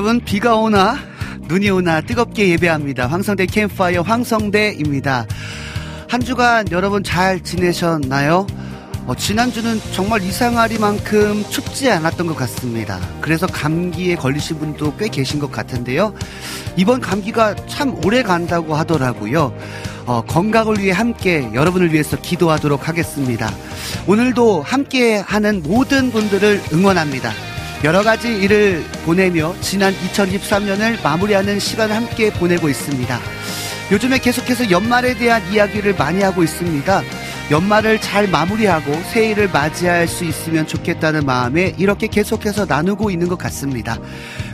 여러분 비가 오나 눈이 오나 뜨겁게 예배합니다. 황성대 캠파이어 황성대입니다. 한 주간 여러분 잘 지내셨나요? 어, 지난주는 정말 이상하리만큼 춥지 않았던 것 같습니다. 그래서 감기에 걸리신 분도 꽤 계신 것 같은데요. 이번 감기가 참 오래 간다고 하더라고요. 어, 건강을 위해 함께 여러분을 위해서 기도하도록 하겠습니다. 오늘도 함께 하는 모든 분들을 응원합니다. 여러 가지 일을 보내며 지난 2023년을 마무리하는 시간을 함께 보내고 있습니다. 요즘에 계속해서 연말에 대한 이야기를 많이 하고 있습니다. 연말을 잘 마무리하고 새해를 맞이할 수 있으면 좋겠다는 마음에 이렇게 계속해서 나누고 있는 것 같습니다.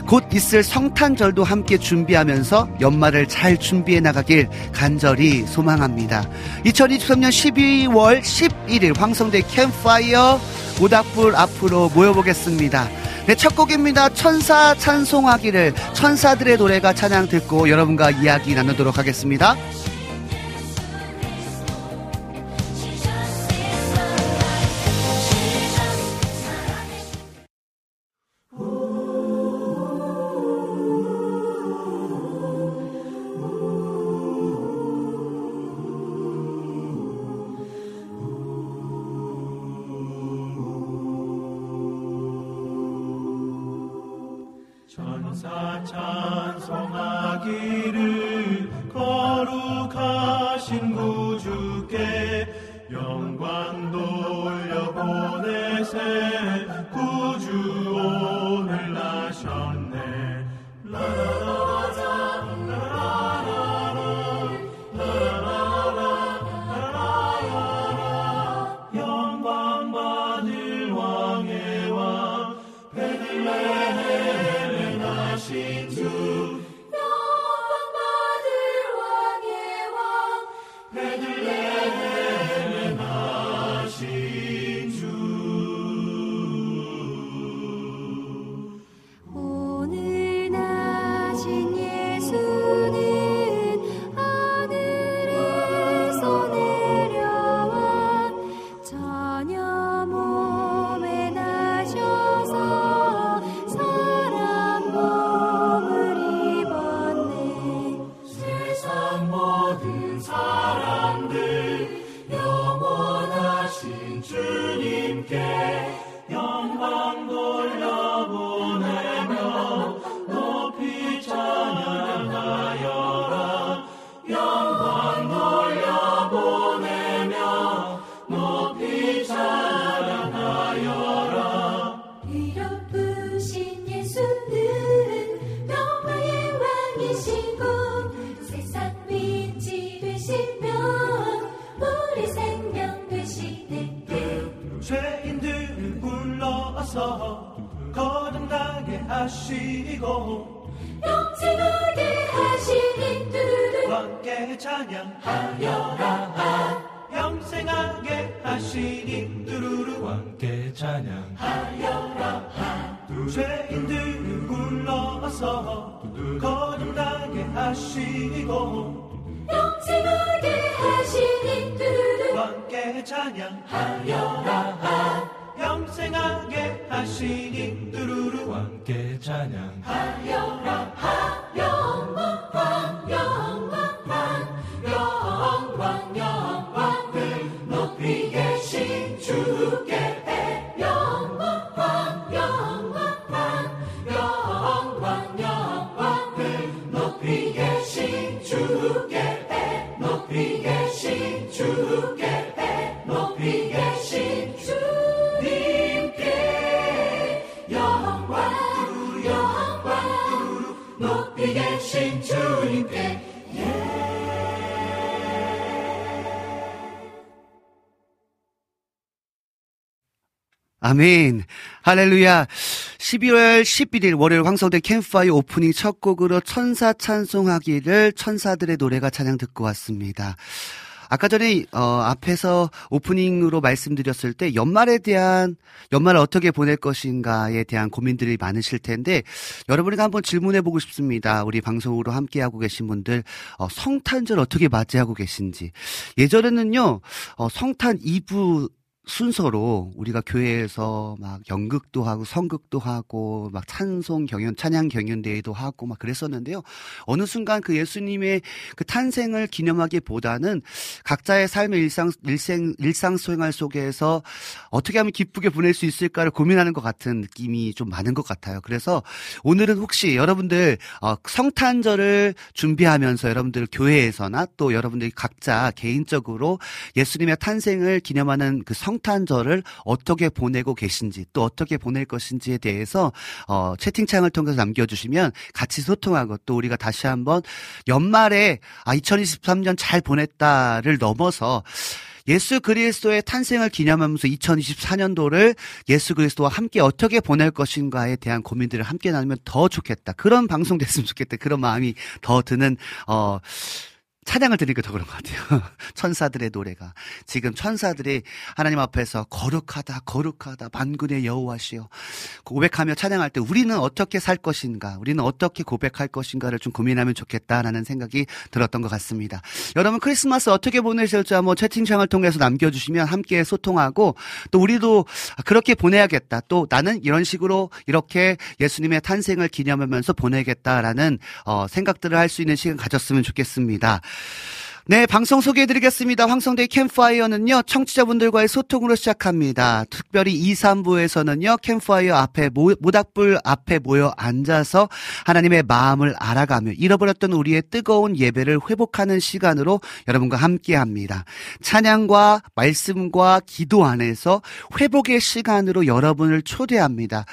곧 있을 성탄절도 함께 준비하면서 연말을 잘 준비해 나가길 간절히 소망합니다. 2023년 12월 11일 황성대 캠파이어 모닥불 앞으로 모여보겠습니다. 네, 첫 곡입니다. 천사 찬송하기를 천사들의 노래가 찬양 듣고 여러분과 이야기 나누도록 하겠습니다. 모든 사람들 영원하신 주님께 하시고 영생하게 하시니 두루루 왕께 찬양하여라. 영생하게 하시니 뚜루루 왕께 찬양하여라. 죄인들을 불러서 거듭나게 하시고 영생하게 하시니 두루루 왕께 찬양하여라 영생하게 하시니 뚜루루 왕께 찬양하여라 영광 영광 영광 영광을 높이 계신 주께 아멘. 할렐루야. 12월 11일 월요일 황성대 캠파이 오프닝 첫 곡으로 천사 찬송하기를 천사들의 노래가 찬양 듣고 왔습니다. 아까 전에 어 앞에서 오프닝으로 말씀드렸을 때 연말에 대한 연말을 어떻게 보낼 것인가에 대한 고민들이 많으실 텐데 여러분에게 한번 질문해 보고 싶습니다. 우리 방송으로 함께 하고 계신 분들 어 성탄절 어떻게 맞이하고 계신지. 예전에는요. 어 성탄 2부 순서로 우리가 교회에서 막 연극도 하고 성극도 하고 막 찬송 경연 찬양 경연대회도 하고 막 그랬었는데요. 어느 순간 그 예수님의 그 탄생을 기념하기보다는 각자의 삶의 일상 일생 일상 생활 속에서 어떻게 하면 기쁘게 보낼 수 있을까를 고민하는 것 같은 느낌이 좀 많은 것 같아요. 그래서 오늘은 혹시 여러분들 어, 성탄절을 준비하면서 여러분들 교회에서나 또 여러분들이 각자 개인적으로 예수님의 탄생을 기념하는 그성 성탄절을 어떻게 보내고 계신지 또 어떻게 보낼 것인지에 대해서 어, 채팅창을 통해서 남겨주시면 같이 소통하고 또 우리가 다시 한번 연말에 아 2023년 잘 보냈다를 넘어서 예수 그리스도의 탄생을 기념하면서 2024년도를 예수 그리스도와 함께 어떻게 보낼 것인가에 대한 고민들을 함께 나누면 더 좋겠다. 그런 방송 됐으면 좋겠다. 그런 마음이 더 드는 어 찬양을 드리니까 더 그런 것 같아요. 천사들의 노래가 지금 천사들이 하나님 앞에서 거룩하다 거룩하다 만군의 여호와시여 고백하며 찬양할 때 우리는 어떻게 살 것인가 우리는 어떻게 고백할 것인가를 좀 고민하면 좋겠다라는 생각이 들었던 것 같습니다. 여러분 크리스마스 어떻게 보내실지 한번 채팅창을 통해서 남겨주시면 함께 소통하고 또 우리도 그렇게 보내야겠다 또 나는 이런 식으로 이렇게 예수님의 탄생을 기념하면서 보내겠다라는 어, 생각들을 할 수 있는 시간 가졌으면 좋겠습니다. 네, 방송 소개해드리겠습니다. 황성대 캠파이어는요, 청취자분들과의 소통으로 시작합니다. 특별히 2, 3부에서는요, 캠파이어 앞에, 모, 모닥불 앞에 모여 앉아서 하나님의 마음을 알아가며 잃어버렸던 우리의 뜨거운 예배를 회복하는 시간으로 여러분과 함께 합니다. 찬양과 말씀과 기도 안에서 회복의 시간으로 여러분을 초대합니다.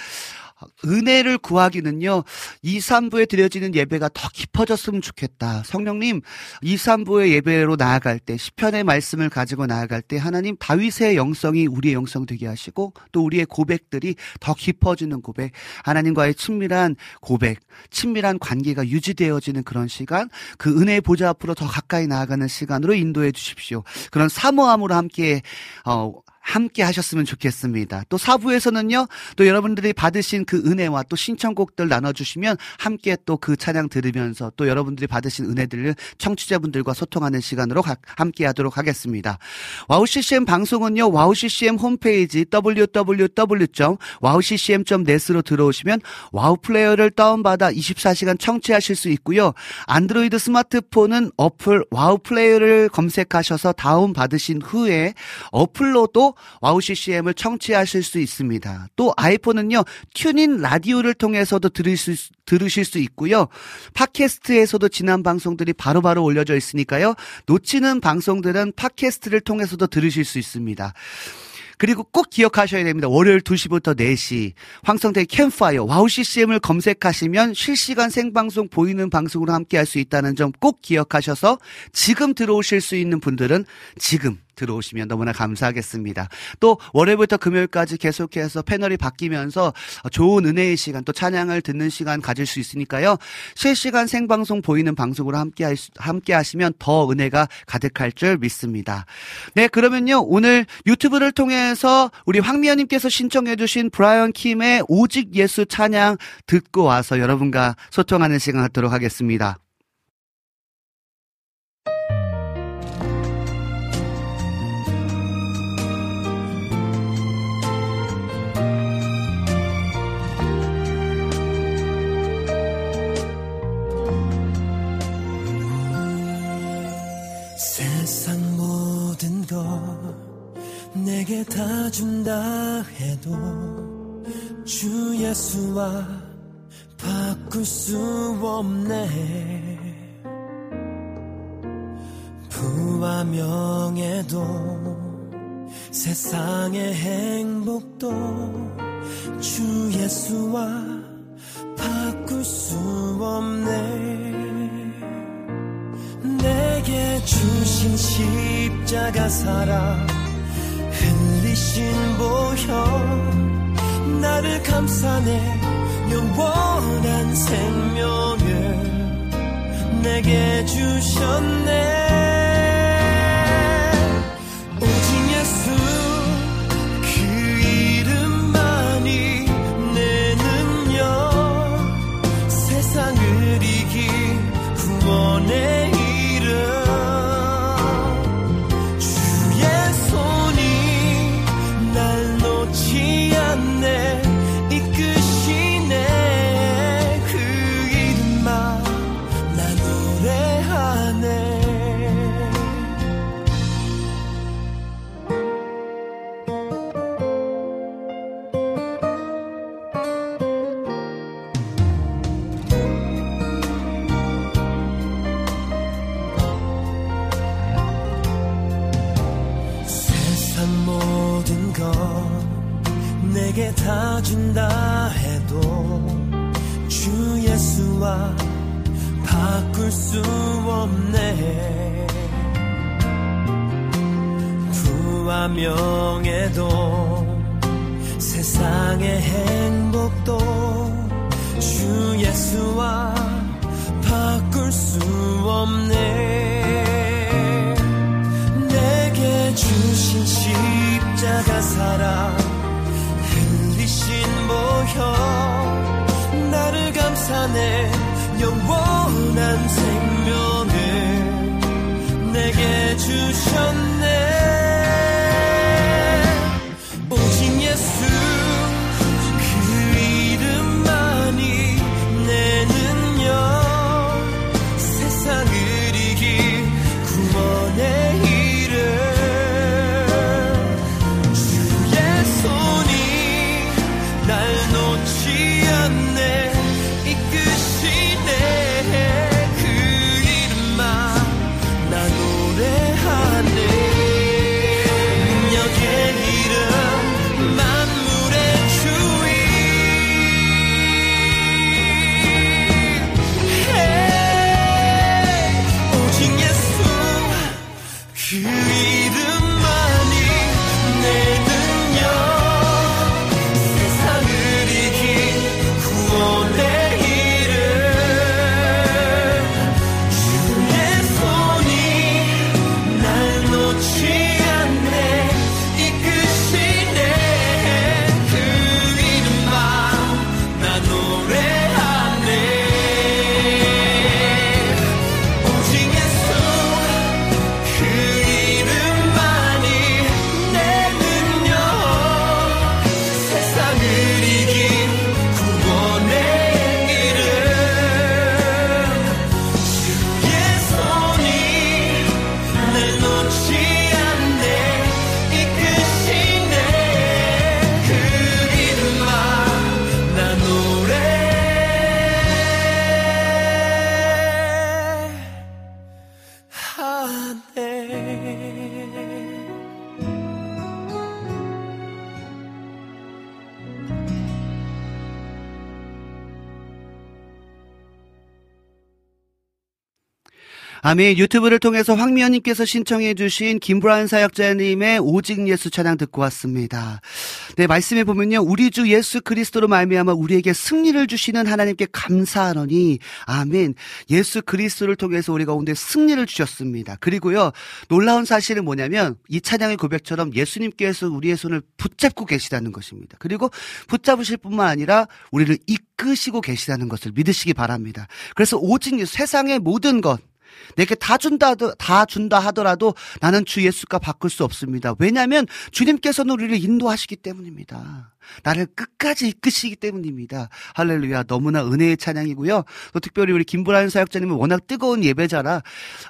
은혜를 구하기는요, 2, 3부에 드려지는 예배가 더 깊어졌으면 좋겠다. 성령님, 2, 3부의 예배로 나아갈 때, 시편의 말씀을 가지고 나아갈 때, 하나님 다윗의 영성이 우리의 영성 되게 하시고, 또 우리의 고백들이 더 깊어지는 고백, 하나님과의 친밀한 고백, 친밀한 관계가 유지되어지는 그런 시간, 그 은혜의 보좌 앞으로 더 가까이 나아가는 시간으로 인도해 주십시오. 그런 사모함으로 함께, 어, 함께 하셨으면 좋겠습니다. 또 사부에서는요, 또 여러분들이 받으신 그 은혜와 또 신청곡들 나눠주시면 함께 또 그 찬양 들으면서 또 여러분들이 받으신 은혜들을 청취자분들과 소통하는 시간으로 함께 하도록 하겠습니다. 와우 CCM 방송은요, 와우 CCM 홈페이지 www.wowccm.net으로 들어오시면 와우 플레이어를 다운받아 24시간 청취하실 수 있고요. 안드로이드 스마트폰은 어플 와우 플레이어를 검색하셔서 다운받으신 후에 어플로도 와우 CCM을 청취하실 수 있습니다. 또 아이폰은요, 튠인 라디오를 통해서도 들으실 수, 들으실 수 있고요. 팟캐스트에서도 지난 방송들이 바로바로 바로 올려져 있으니까요. 놓치는 방송들은 팟캐스트를 통해서도 들으실 수 있습니다. 그리고 꼭 기억하셔야 됩니다. 월요일 2시부터 4시 황성대 캠프파이어 와우 CCM을 검색하시면 실시간 생방송 보이는 방송으로 함께 할 수 있다는 점 꼭 기억하셔서 지금 들어오실 수 있는 분들은 지금 들어오시면 너무나 감사하겠습니다. 또 월요일부터 금요일까지 계속해서 패널이 바뀌면서 좋은 은혜의 시간 또 찬양을 듣는 시간 가질 수 있으니까요. 실시간 생방송 보이는 방송으로 함께 함께 하시면 더 은혜가 가득할 줄 믿습니다. 네, 그러면요. 오늘 유튜브를 통해서 우리 황미연 님께서 신청해 주신 브라이언 킴의 오직 예수 찬양 듣고 와서 여러분과 소통하는 시간 갖도록 하겠습니다. 내게 다 준다 해도 주 예수와 바꿀 수 없네. 부와 명예도 세상의 행복도 주 예수와 바꿀 수 없네 내게 주신 십자가 사랑 흘리 흘리신 보혈 나를 감싸네 영원한 생명을 내게 주셨네 아멘. 유튜브를 통해서 황미연님께서 신청해 주신 김브라운 사역자님의 오직 예수 찬양 듣고 왔습니다. 네, 말씀해 보면요. 우리 주 예수 그리스도로 말미암아 우리에게 승리를 주시는 하나님께 감사하노니, 아멘. 예수 그리스도를 통해서 우리 가운데 승리를 주셨습니다. 그리고요, 놀라운 사실은 뭐냐면, 이 찬양의 고백처럼 예수님께서 우리의 손을 붙잡고 계시다는 것입니다. 그리고 붙잡으실 뿐만 아니라 우리를 이끄시고 계시다는 것을 믿으시기 바랍니다. 그래서 오직 세상의 모든 것, 내게 다 준다, 다 준다 하더라도 나는 주 예수가 바꿀 수 없습니다. 왜냐하면 주님께서는 우리를 인도하시기 때문입니다. 나를 끝까지 이끄시기 때문입니다. 할렐루야. 너무나 은혜의 찬양이고요. 또 특별히 우리 김브라인 사역자님은 워낙 뜨거운 예배자라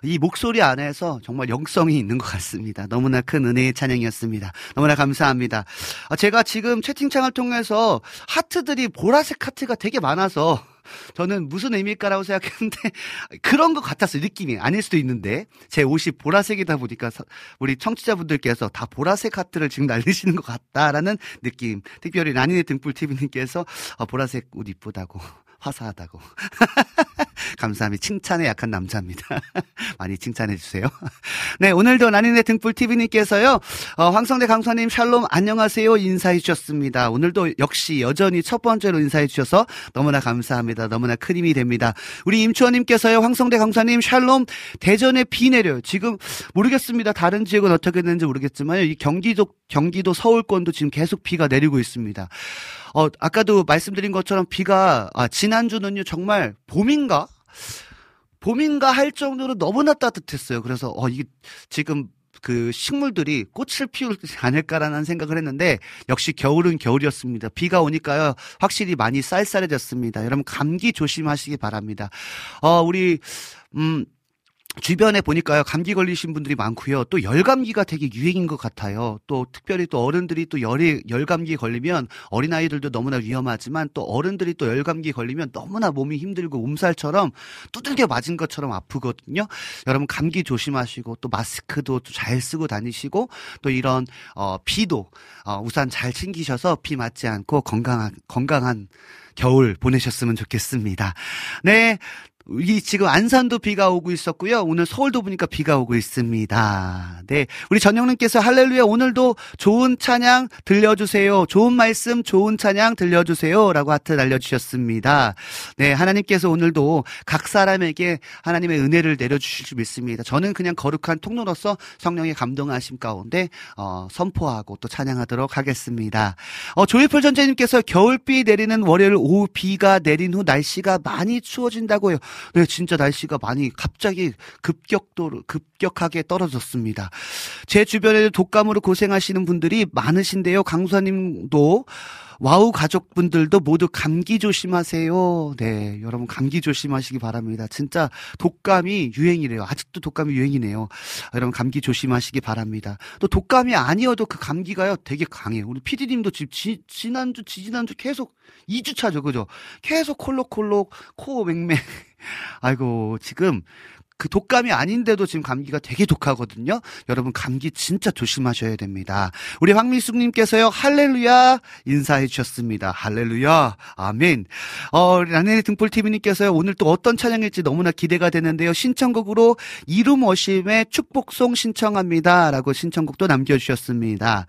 이 목소리 안에서 정말 영성이 있는 것 같습니다. 너무나 큰 은혜의 찬양이었습니다. 너무나 감사합니다. 아, 제가 지금 채팅창을 통해서 하트들이 보라색 하트가 되게 많아서 저는 무슨 의미일까라고 생각했는데 그런 것 같았어요 느낌이. 아닐 수도 있는데. 제 옷이 보라색이다 보니까 서- 우리 청취자분들께서 다 보라색 하트를 지금 날리시는 것 같다라는 느낌. 특별히 라니네 등불 TV님께서 어, 보라색 옷 이쁘다고 화사하다고 감사합니다. 칭찬에 약한 남자입니다. 많이 칭찬해 주세요. 네, 오늘도 난인의 등불 TV님께서요, 어, 황성대 강사님 샬롬 안녕하세요 인사해 주셨습니다. 오늘도 역시 여전히 첫 번째로 인사해 주셔서 너무나 감사합니다. 너무나 큰 힘이 됩니다. 우리 임추원님께서요, 황성대 강사님 샬롬 대전에 비 내려요. 지금 모르겠습니다. 다른 지역은 어떻게 됐는지 모르겠지만 이 경기도 경기도 서울권도 지금 계속 비가 내리고 있습니다. 어, 아까도 말씀드린 것처럼 비가, 아, 지난주는요, 정말 봄인가? 봄인가 할 정도로 너무나 따뜻했어요. 그래서, 어, 이게 지금 그 식물들이 꽃을 피우지 않을까라는 생각을 했는데 역시 겨울은 겨울이었습니다. 비가 오니까요 확실히 많이 쌀쌀해졌습니다. 여러분 감기 조심하시기 바랍니다. 어 우리 음 주변에 보니까요 감기 걸리신 분들이 많고요 또 열감기가 되게 유행인 것 같아요 또 특별히 또 어른들이 또 열이 열감기 걸리면 어린 아이들도 너무나 위험하지만 또 어른들이 또 열감기 걸리면 너무나 몸이 힘들고 몸살처럼 두들겨 맞은 것처럼 아프거든요 여러분 감기 조심하시고 또 마스크도 잘 쓰고 다니시고 또 이런 어 비도 어 우산 잘 챙기셔서 비 맞지 않고 건강한 건강한 겨울 보내셨으면 좋겠습니다. 네. 이 지금 안산도 비가 오고 있었고요. 오늘 서울도 보니까 비가 오고 있습니다. 네. 우리 전영님께서 할렐루야 오늘도 좋은 찬양 들려주세요. 좋은 말씀, 좋은 찬양 들려주세요. 라고 하트 날려주셨습니다. 네. 하나님께서 오늘도 각 사람에게 하나님의 은혜를 내려주실 줄 믿습니다. 저는 그냥 거룩한 통로로서 성령의 감동하심 가운데, 어, 선포하고 또 찬양하도록 하겠습니다. 어, 조이풀 전재님께서 겨울비 내리는 월요일 오후 비가 내린 후 날씨가 많이 추워진다고요. 네, 진짜 날씨가 많이 갑자기 급격도로 급격하게 떨어졌습니다. 제 주변에도 독감으로 고생하시는 분들이 많으신데요. 강수아님도 와우 가족분들도 모두 감기 조심하세요. 네, 여러분 감기 조심하시기 바랍니다. 진짜 독감이 유행이래요. 아직도 독감이 유행이네요. 여러분 감기 조심하시기 바랍니다. 또 독감이 아니어도 그 감기가요 되게 강해요. 우리 피디님도 지, 지난주 지지난주 계속 2주차죠, 그죠? 계속 콜록콜록 코 맹맹. 아이고 지금 그 독감이 아닌데도 지금 감기가 되게 독하거든요. 여러분 감기 진짜 조심하셔야 됩니다. 우리 황미숙님께서요 할렐루야 인사해 주셨습니다. 할렐루야 아멘. 어 라네네 등불 TV님께서요 오늘 또 어떤 찬양일지 너무나 기대가 되는데요. 신청곡으로 이름 어심의 축복송 신청합니다라고 신청곡도 남겨주셨습니다.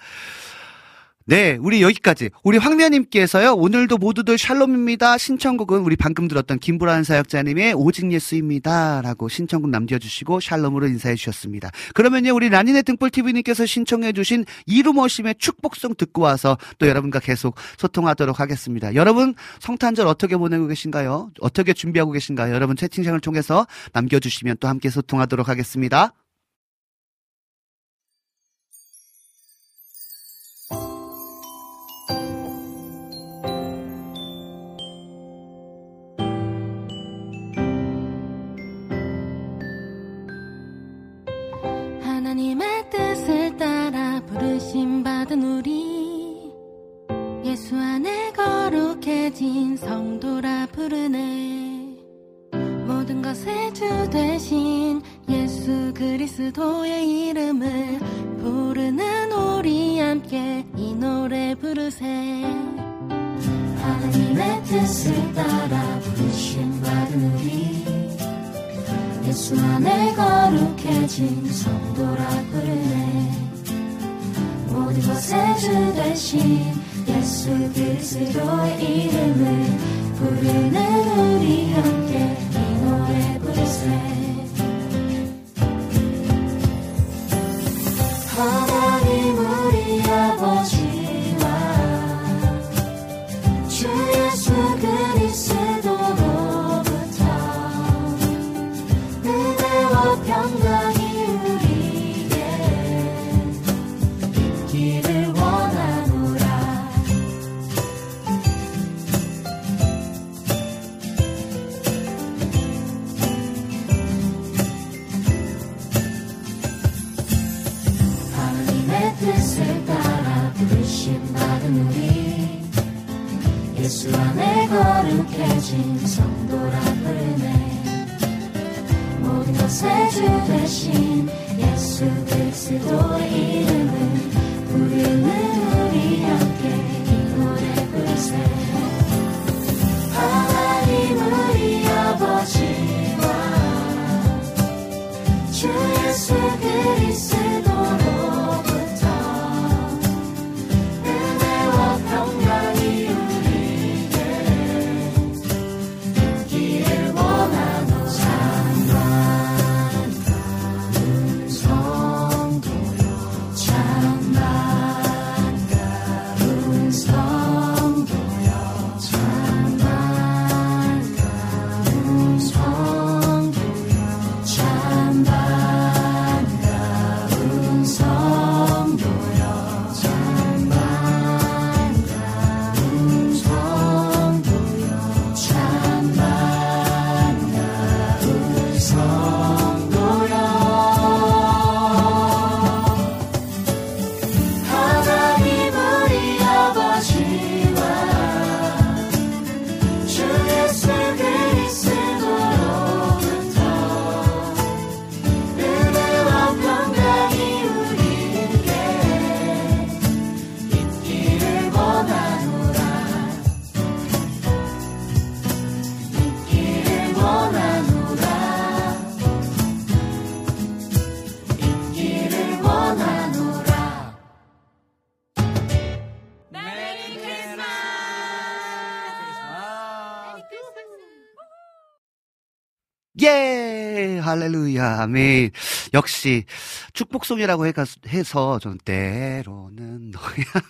네, 우리 여기까지. 우리 황면님께서요, 오늘도 모두들 샬롬입니다. 신청곡은 우리 방금 들었던 김보란 사역자님의 오직 예수입니다. 라고 신청곡 남겨주시고 샬롬으로 인사해 주셨습니다. 그러면요, 우리 라니네 등불TV님께서 신청해 주신 이루머심의 축복송 듣고 와서 또 여러분과 계속 소통하도록 하겠습니다. 여러분, 성탄절 어떻게 보내고 계신가요? 어떻게 준비하고 계신가요? 여러분 채팅창을 통해서 남겨주시면 또 함께 소통하도록 하겠습니다. 하나님의 뜻을 따라 부르심 받은 우리. 예수 안에 거룩해진 성도라 부르네. 모든 것의 주 대신 예수 그리스도의 이름을 부르는 우리 함께 이 노래 부르세. 하나님의 뜻을 따라 부르심 받은 우리 예수 안에 거룩해진 성도라 부르네. 모든 것의 주 대신 예수 그리스도의 이름을 부르는 우리 함께 이 노래 부르세 아멘. 역시 축복송이라고 해서 저는 때로는 너야.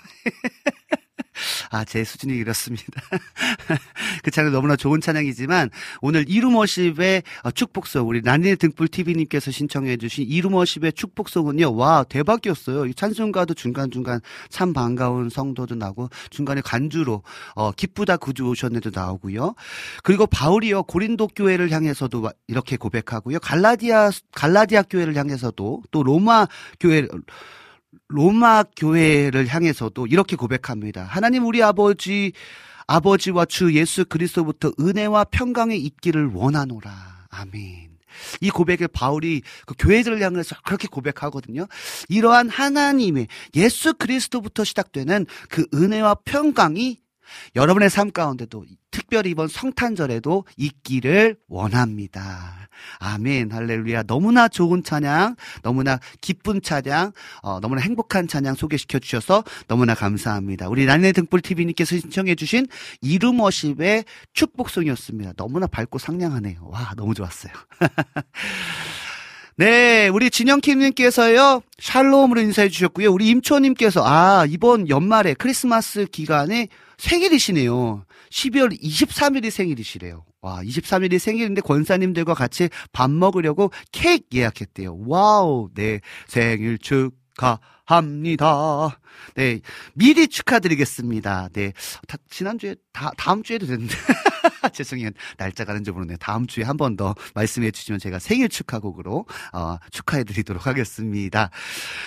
아, 제 수준이 이렇습니다. 그 찬양 너무나 좋은 찬양이지만 오늘 이루머십의 어, 축복송 우리 난리의 등불 TV님께서 신청해 주신 이루머십의 축복송은요. 와 대박이었어요. 이 찬송가도 중간 중간 참 반가운 성도도 나고 중간에 간주로 어, 기쁘다 구주 오셨네도 나오고요. 그리고 바울이요 고린도 교회를 향해서도 와- 이렇게 고백하고요. 갈라디아 갈라디아 교회를 향해서도 또 로마 교회 로마 교회를 향해서도 이렇게 고백합니다. 하나님 우리 아버지 아버지와 주 예수 그리스도부터 은혜와 평강이 있기를 원하노라. 아멘. 이 고백을 바울이 그 교회들을 향해서 그렇게 고백하거든요. 이러한 하나님의 예수 그리스도부터 시작되는 그 은혜와 평강이 여러분의 삶 가운데도 특별히 이번 성탄절에도 있기를 원합니다. 아멘. 할렐루야. 너무나 좋은 찬양, 너무나 기쁜 찬양, 어, 너무나 행복한 찬양 소개시켜 주셔서 너무나 감사합니다. 우리 난의 등불 TV님께서 신청해 주신 이루머십의 축복송이었습니다. 너무나 밝고 상냥하네요. 와, 너무 좋았어요. 네, 우리 진영킴님께서요, 샬롬으로 인사해 주셨고요. 우리 임초님께서, 아, 이번 연말에 크리스마스 기간에 생일이시네요. 12월 23일이 생일이시래요. 와, 23일이 생일인데 권사님들과 같이 밥 먹으려고 케이크 예약했대요. 와우, 네, 생일 축하합니다. 네, 미리 축하드리겠습니다. 네, 다, 지난주에, 다, 다음 주에도 됐는데. 죄송해요. 날짜가 언젠지 모르네요. 다음 주에 한 번 더 말씀해 주시면 제가 생일 축하곡으로 어, 축하해 드리도록 하겠습니다.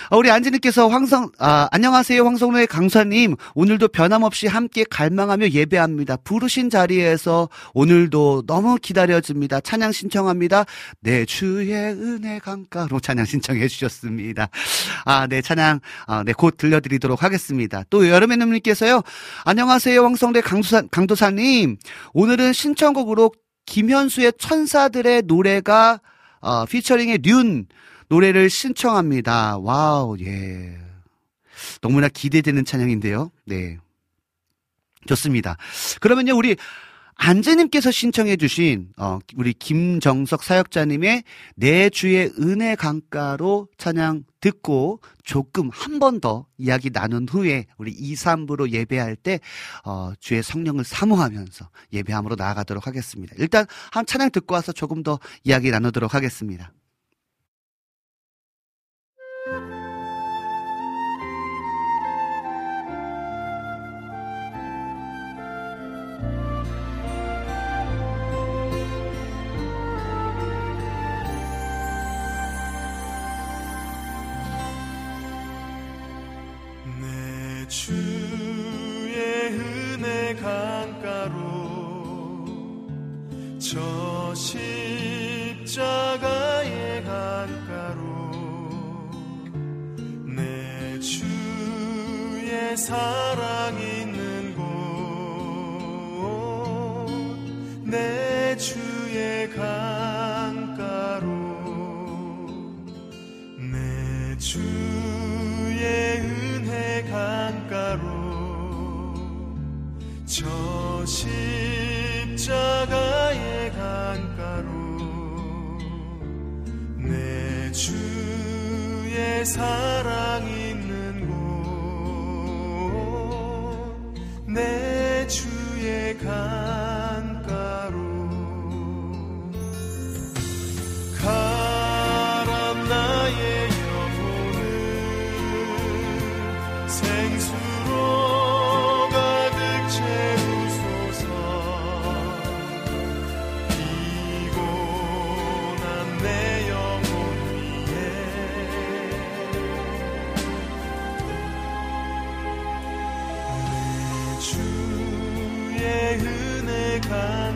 어, 우리 안지님께서 황성 아, 안녕하세요. 황성로의 강사님. 오늘도 변함없이 함께 갈망하며 예배합니다. 부르신 자리에서 오늘도 너무 기다려집니다. 찬양 신청합니다. 네, 주의 은혜 강가로 찬양 신청해 주셨습니다. 아, 네, 찬양 아, 네, 곧 들려드리 도록 하겠습니다. 또 여름의 님께서요. 안녕하세요. 황성대 강도사, 강도사님. 오늘은 신청곡으로 김현수의 천사들의 노래가 어, 피처링의 륜 노래를 신청합니다. 와우, 예. 너무나 기대되는 찬양인데요. 네. 좋습니다. 그러면요, 우리 안재님께서 신청해주신 어, 우리 김정석 사역자님의 내 주의 은혜 강가로 찬양 듣고 조금 한 번 더 이야기 나눈 후에 우리 2, 3부로 예배할 때 어, 주의 성령을 사모하면서 예배함으로 나아가도록 하겠습니다. 일단 한 찬양 듣고 와서 조금 더 이야기 나누도록 하겠습니다. 주의 은혜 강가로 저 십자가의 강가로 내 주의 사랑 있는 곳 내 주의 강가로 주 저 십자가의 강가로 내 주의 사랑 있는 곳 내 주의 강 은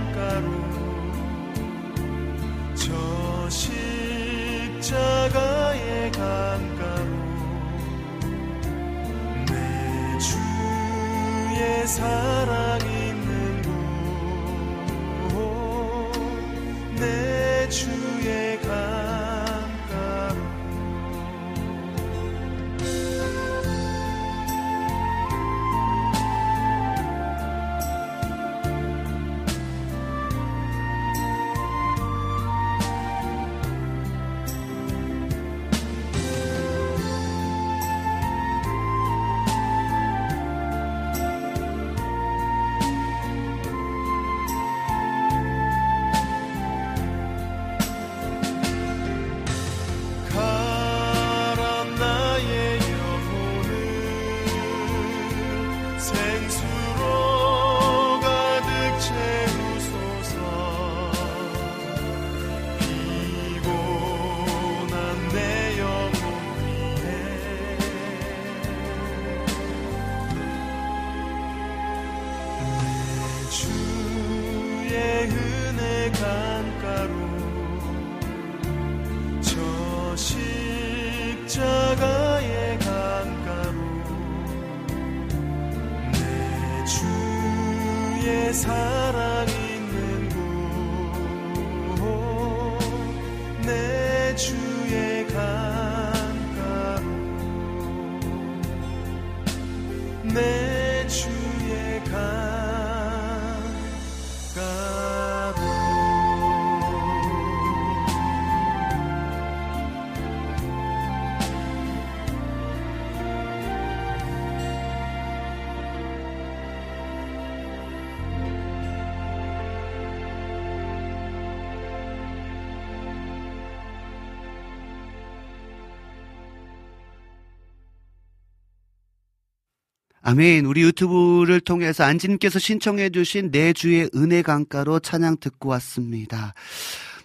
아멘. 우리 유튜브를 통해서 안지님께서 신청해 주신 내 주의 은혜 강가로 찬양 듣고 왔습니다.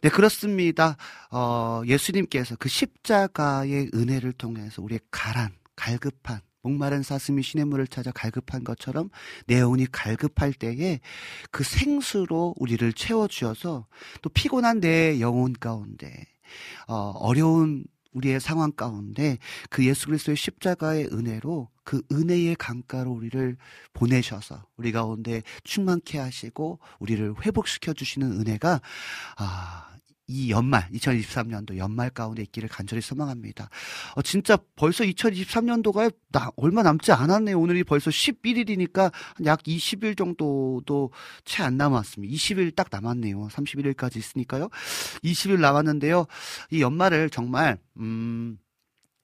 네, 그렇습니다. 어, 예수님께서 그 십자가의 은혜를 통해서 우리의 가란, 갈급한, 목마른 사슴이 시냇물을 찾아 갈급한 것처럼 내 영혼이 갈급할 때에 그 생수로 우리를 채워주어서 또 피곤한 내 영혼 가운데, 어, 어려운 우리의 상황 가운데 그 예수 그리스도의 십자가의 은혜로 그 은혜의 강가로 우리를 보내셔서 우리 가운데 충만케 하시고 우리를 회복시켜 주시는 은혜가 아, 이 연말 2023년도 연말 가운데 있기를 간절히 소망합니다. 어, 진짜 벌써 2023년도가 나 얼마 남지 않았네요. 오늘이 벌써 11일이니까 약 20일 정도도 채 안 남았습니다. 20일 딱 남았네요. 31일까지 있으니까요. 20일 남았는데요. 이 연말을 정말 음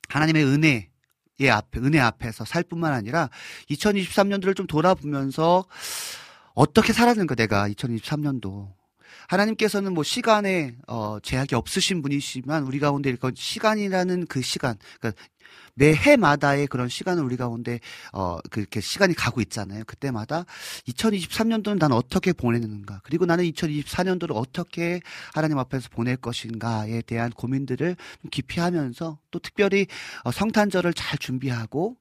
하나님의 은혜 의 앞에 은혜 앞에서 살 뿐만 아니라 2023년도를 좀 돌아보면서 어떻게 살았는가 내가 2023년도 하나님께서는 뭐 시간에 어 제약이 없으신 분이시지만 우리 가운데 이거 시간이라는 그 시간 그러니까 매 해마다의 그런 시간을 우리 가운데 어 그렇게 시간이 가고 있잖아요. 그때마다 2023년도는 난 어떻게 보내는가 그리고 나는 2024년도를 어떻게 하나님 앞에서 보낼 것인가에 대한 고민들을 좀 깊이 하면서 또 특별히 어, 성탄절을 잘 준비하고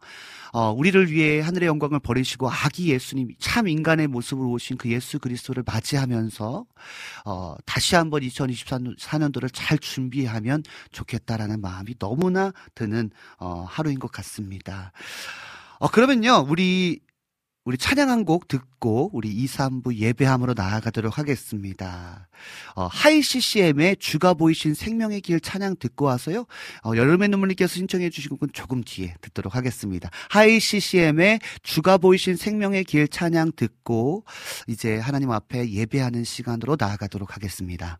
어, 우리를 위해 하늘의 영광을 버리시고 아기 예수님 참 인간의 모습으로 오신 그 예수 그리스도를 맞이하면서 어, 다시 한번 2024년도를 잘 준비하면 좋겠다라는 마음이 너무나 드는 어, 하루인 것 같습니다. 어, 그러면요, 우리 우리 찬양 한 곡 듣고 우리 2, 3부 예배함으로 나아가도록 하겠습니다. 어, 하이 CCM의 주가 보이신 생명의 길 찬양 듣고 와서요. 어, 여름의 눈물님께서 신청해 주신 곡은 조금 뒤에 듣도록 하겠습니다. 하이 CCM의 주가 보이신 생명의 길 찬양 듣고 이제 하나님 앞에 예배하는 시간으로 나아가도록 하겠습니다.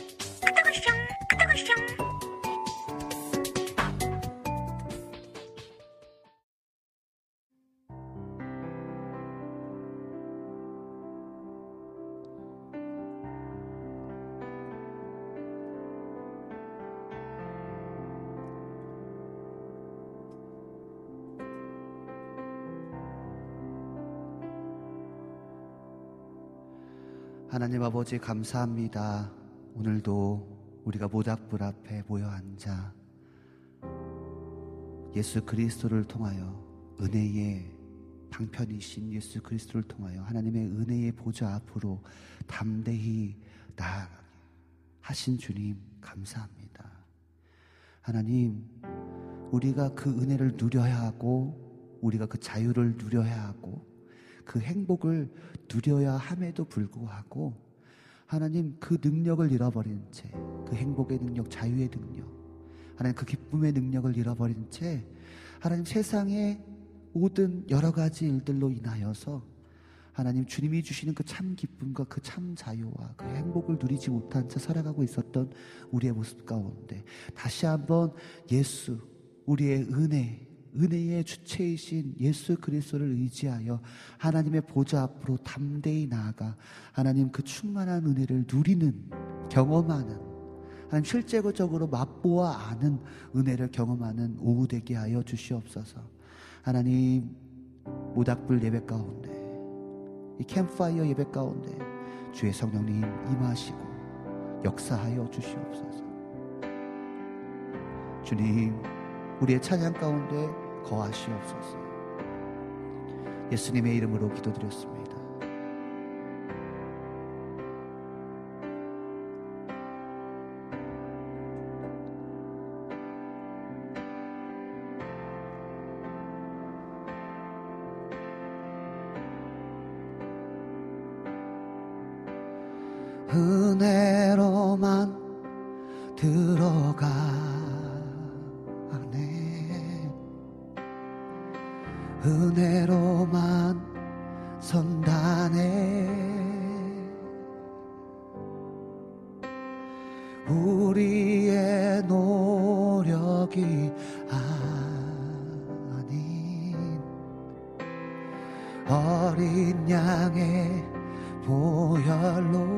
하나님 아버지 감사합니다. 오늘도 우리가 모닥불 앞에 모여 앉아 예수 그리스도를 통하여 은혜의 방편이신 예수 그리스도를 통하여 하나님의 은혜의 보좌 앞으로 담대히 나아가게 하신 주님 감사합니다. 하나님, 우리가 그 은혜를 누려야 하고 우리가 그 자유를 누려야 하고 그 행복을 누려야 함에도 불구하고 하나님 그 능력을 잃어버린 채 그 행복의 능력, 자유의 능력, 하나님 그 기쁨의 능력을 잃어버린 채 하나님 세상의 모든 여러 가지 일들로 인하여서 하나님 주님이 주시는 그 참 기쁨과 그 참 자유와 그 행복을 누리지 못한 채 살아가고 있었던 우리의 모습 가운데 다시 한번 예수, 우리의 은혜, 은혜의 주체이신 예수 그리스도를 의지하여 하나님의 보좌 앞으로 담대히 나아가 하나님 그 충만한 은혜를 누리는 경험하는 하나님 실제적으로 맛보아 아는 은혜를 경험하는 오후 되게 하여 주시옵소서. 하나님 모닥불 예배 가운데 이 캠파이어 예배 가운데 주의 성령님 임하시고 역사하여 주시옵소서. 주님 우리의 찬양 가운데 거하시옵소서. 예수님의 이름으로 기도드렸습니다. 우리의 노력이 아닌 어린 양의 보혈로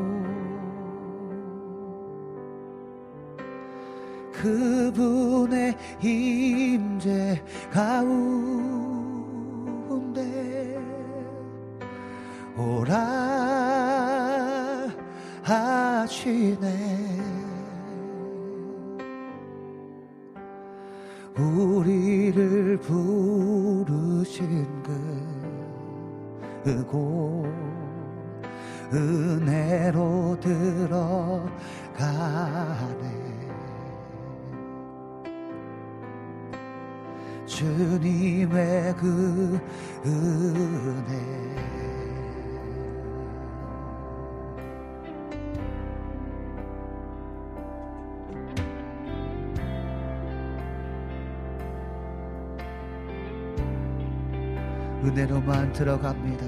들어갑니다.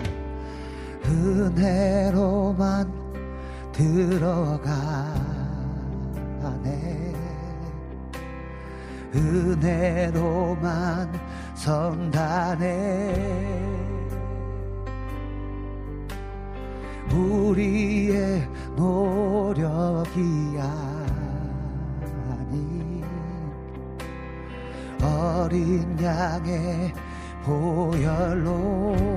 은혜로만 들어가네. 은혜로만 성단에 우리의 노력이 아닌 어린 양의 보혈로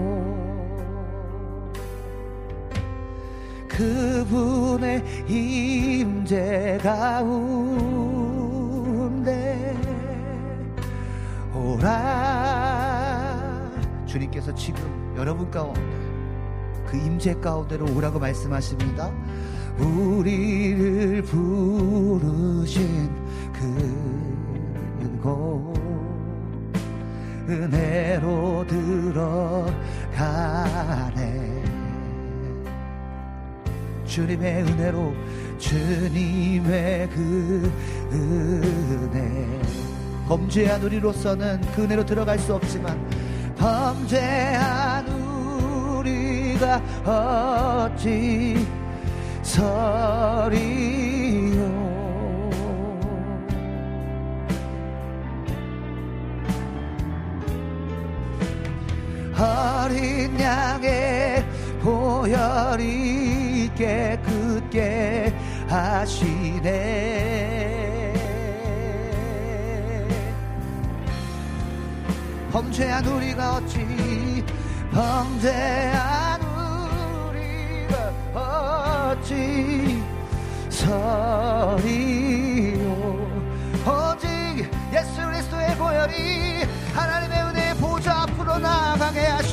그분의 임재 가운데 오라. 주님께서 지금 여러분 가운데 그 임재 가운데로 오라고 말씀하십니다. 우리를 부르신 그곳 은혜로 들어 주님의 은혜로 주님의 그 은혜. 범죄한 우리로서는 그 은혜로 들어갈 수 없지만 범죄한 우리가 어찌 서리요? 어린 양의 보혈이 깨끗게 하시네. 범죄한 우리가 어찌 범죄한 우리가 오직 서리요? 오직 예수 그리스도의 보혈이 하나님의 은혜 보좌 앞으로 나가게 하시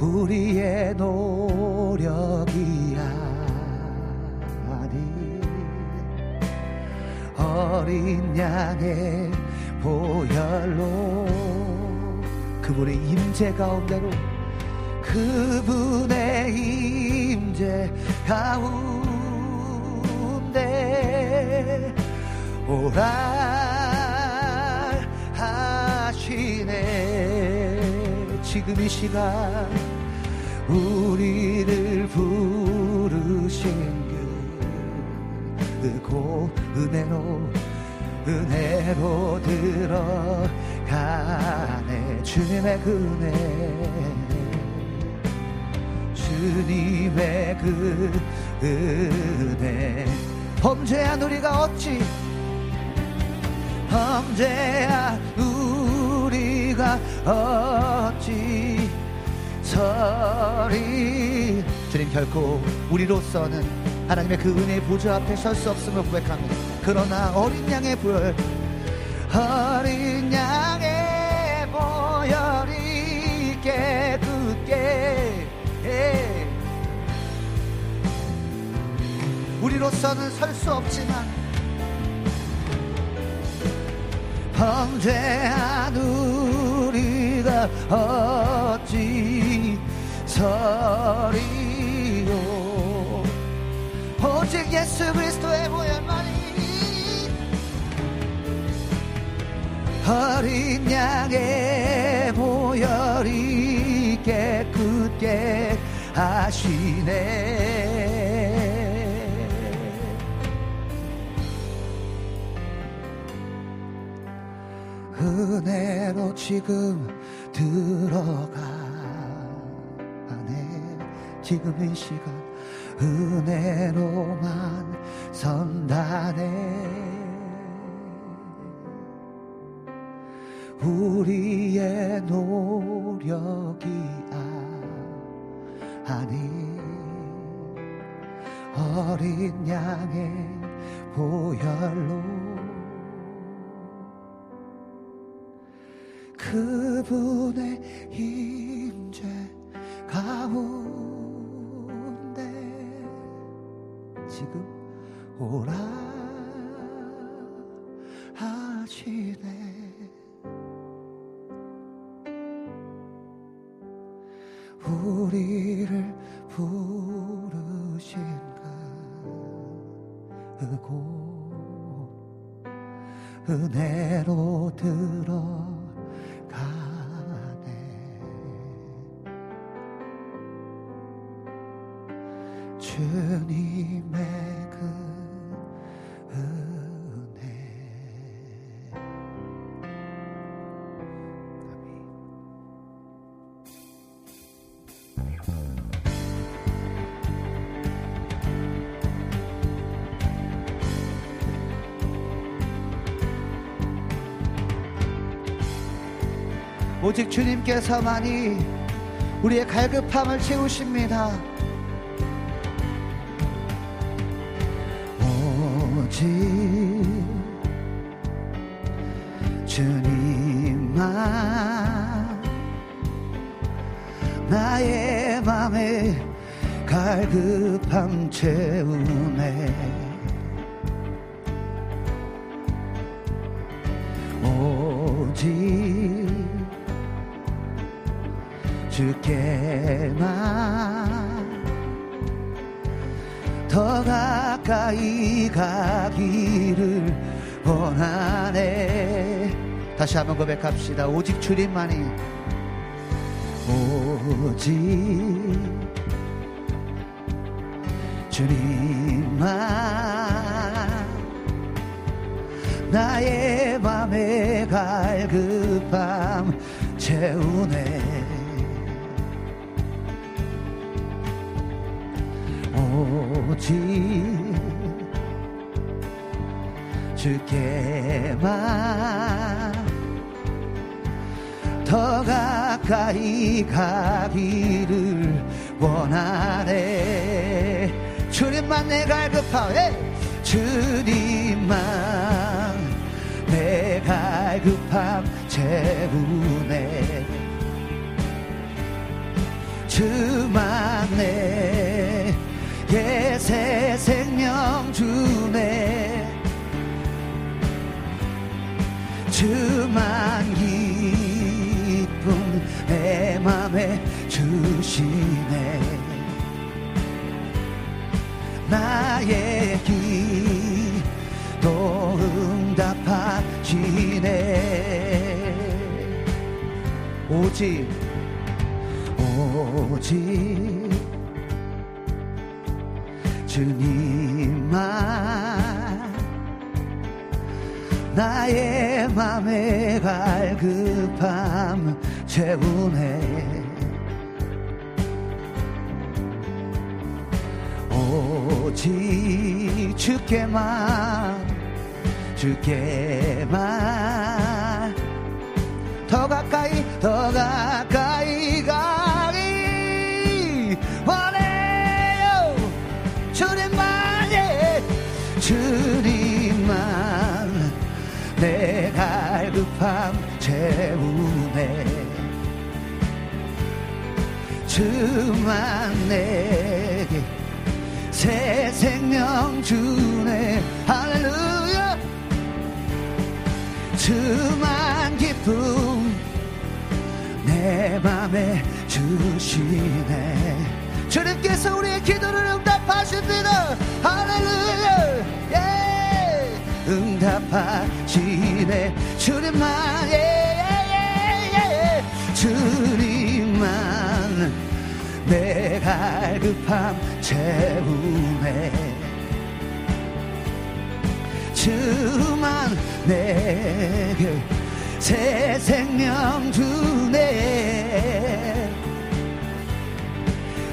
우리의 노력이 아닌 어린 양의 보혈로 그분의 임재 가운데로 그분의 임재 가운데 오라 하시네. 지금 이 시간 우리를 부르신 그고 은혜로 은혜로 들어가네. 주님의 그 은혜. 주님의 그 은혜. 범죄한 우리가 어찌 범죄한 우리가 어찌 서리 주님 결코 우리로서는 하나님의 그 은혜의 보좌 앞에 설 수 없음을 고백합니다 그러나 어린 양의 보혈 어린 양의 보혈이 깨끗게 예. 우리로서는 설 수 없지만 범죄한 우 어찌 서리요 오직 예수 그리스도의 보혈만이 어린 양의 보혈이 깨끗게 하시네. 은혜로 지금 들어가네. 지금 이 시간 은혜로만 선다네. 우리의 노력이 아닌 어린 양의 보혈로 그분의 임재 가운데 지금 오라 하시네. 우리를 부르신 그곳 은혜로 들어 가네. 주님의 그 오직 주님께서만이 우리의 갈급함을 채우십니다. 오직 주님만 나의 맘에 갈급함 채우네 오직 주께만. 더 가까이 가기를 원하네. 다시 한번 고백합시다. 오직 주님만이 오직 주님만 나의 맘에 갈급함 채우네 오직 주께만. 더 가까이 가기를 원하네. 주님만 내 갈급함 주님만 내 갈급함 채우네 주만 내 게새 생명 주네. 주만 기쁨 내 맘에 주시네. 나의 기도 응답하시네. 오직 오직 주님만 나의 맘에 갈급함 채우네. 오직 주께만 주께만 더 가까이 더 가까이 가 내 갈급함 채우네. 주만 내게 새 생명 주네. 할렐루야! 주만 기쁨 내 맘에 주시네. 주님께서 우리의 기도를 응답하십니다. 할렐루야! 예 응답하시네 주님만 예예예 주님만 내 갈급함 채우네 주만 내게 새 생명 주네.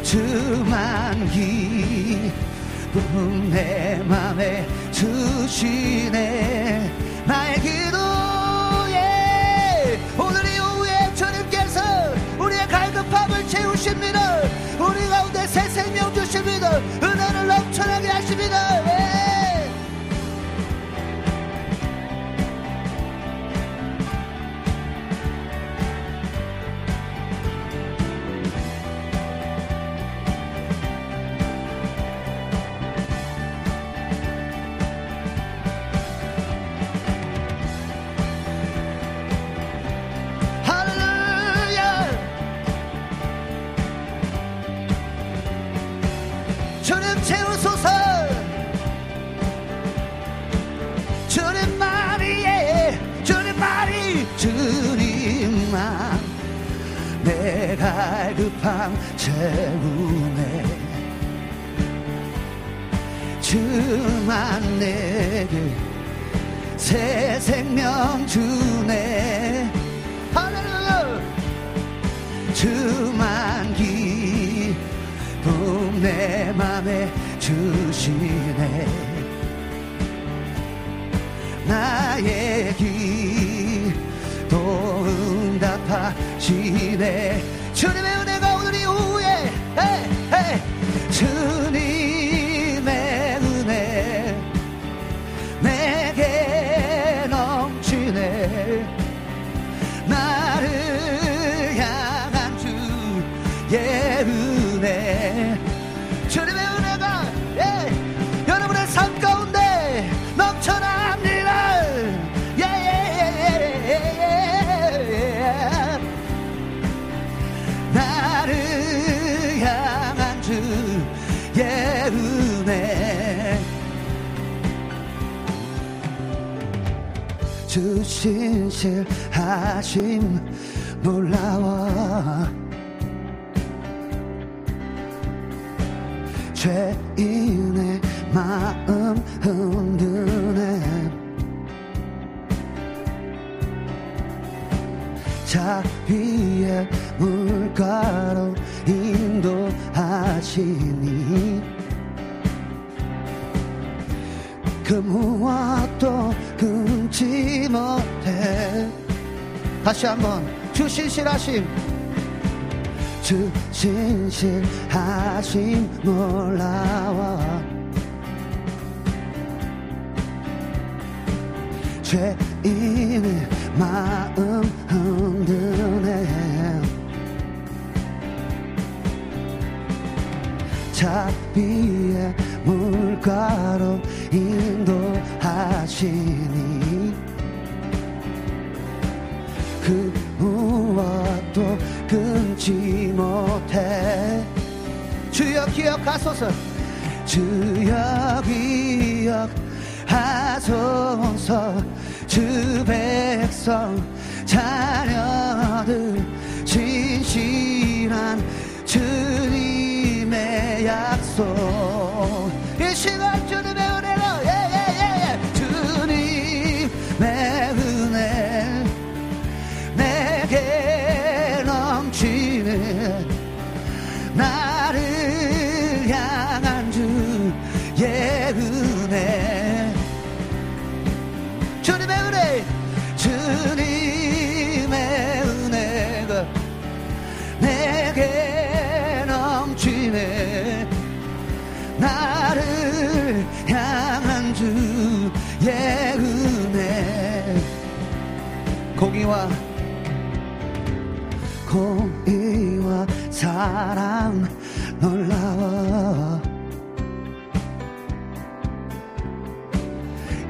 주만 기쁨 내 맘에 주시네. 나의 기도에 오늘 이후에 주님께서 우리의 갈급함을 채우십니다. 우리 가운데 새 생명 주십니다. 은혜를 넘쳐나게 하십니다 갈급함 채우네 주만 내게 새 생명 주네. 할렐루야! 주만 기쁨 내 맘에 주시네. 나의 기도 응답하시네 주님 주 신실하심 놀라워. 죄인의 마음 흔드네. 자비의 물가로 인도하시니 그 무엇도 금치 못해 다시 한번 주 신실하심 주 신실하심 놀라워 죄인의 마음 흔드네. 자비의 물가로 인도하시니 무엇도 끊지 못해. 주여 기억하소서. 주여 기억하소서. 주 백성 자녀들 진실한 주님의 약속. 이 시간 나를 향한 주의 은혜 공의와 공의와 사랑 놀라워.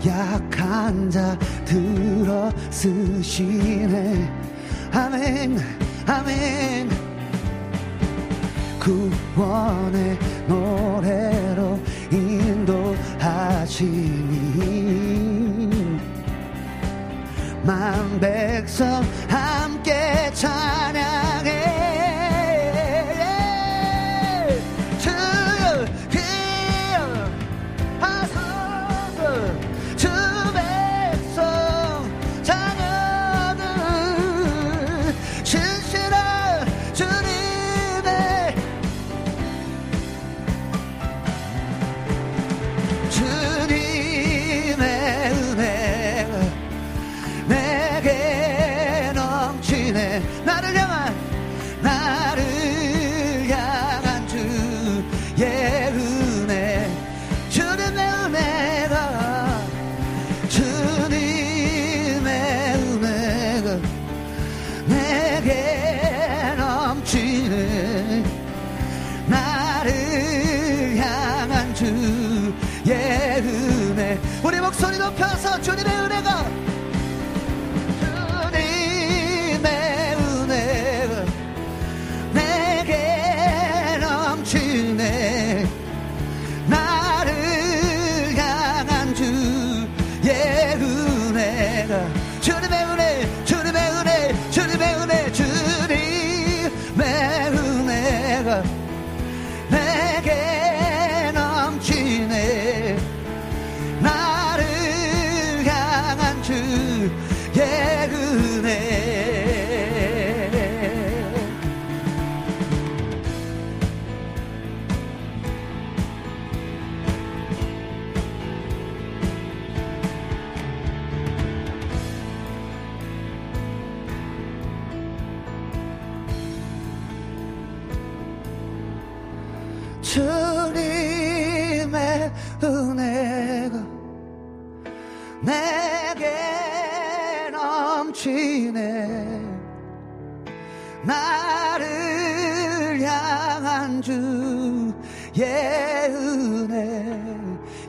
약한 자 들어 쓰시네. 아멘 아멘 구원의 노래로 인도하시니. 만 백성 함께 찬양해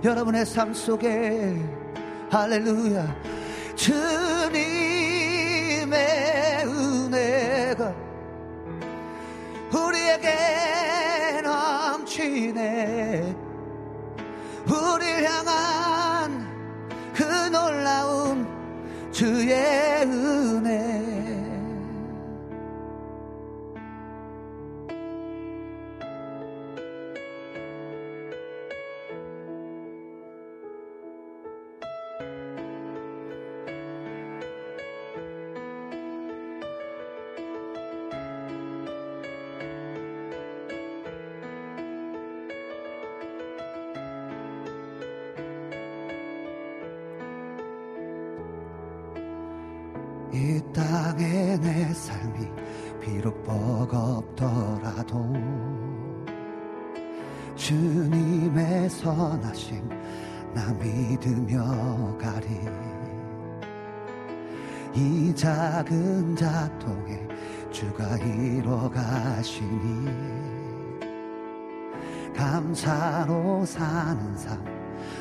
여러분의 삶 속에. 할렐루야. 주님의 은혜가 우리에게 넘치네. 우리를 향한 그 놀라운 주의 은혜 가시니 감사로 사는 삶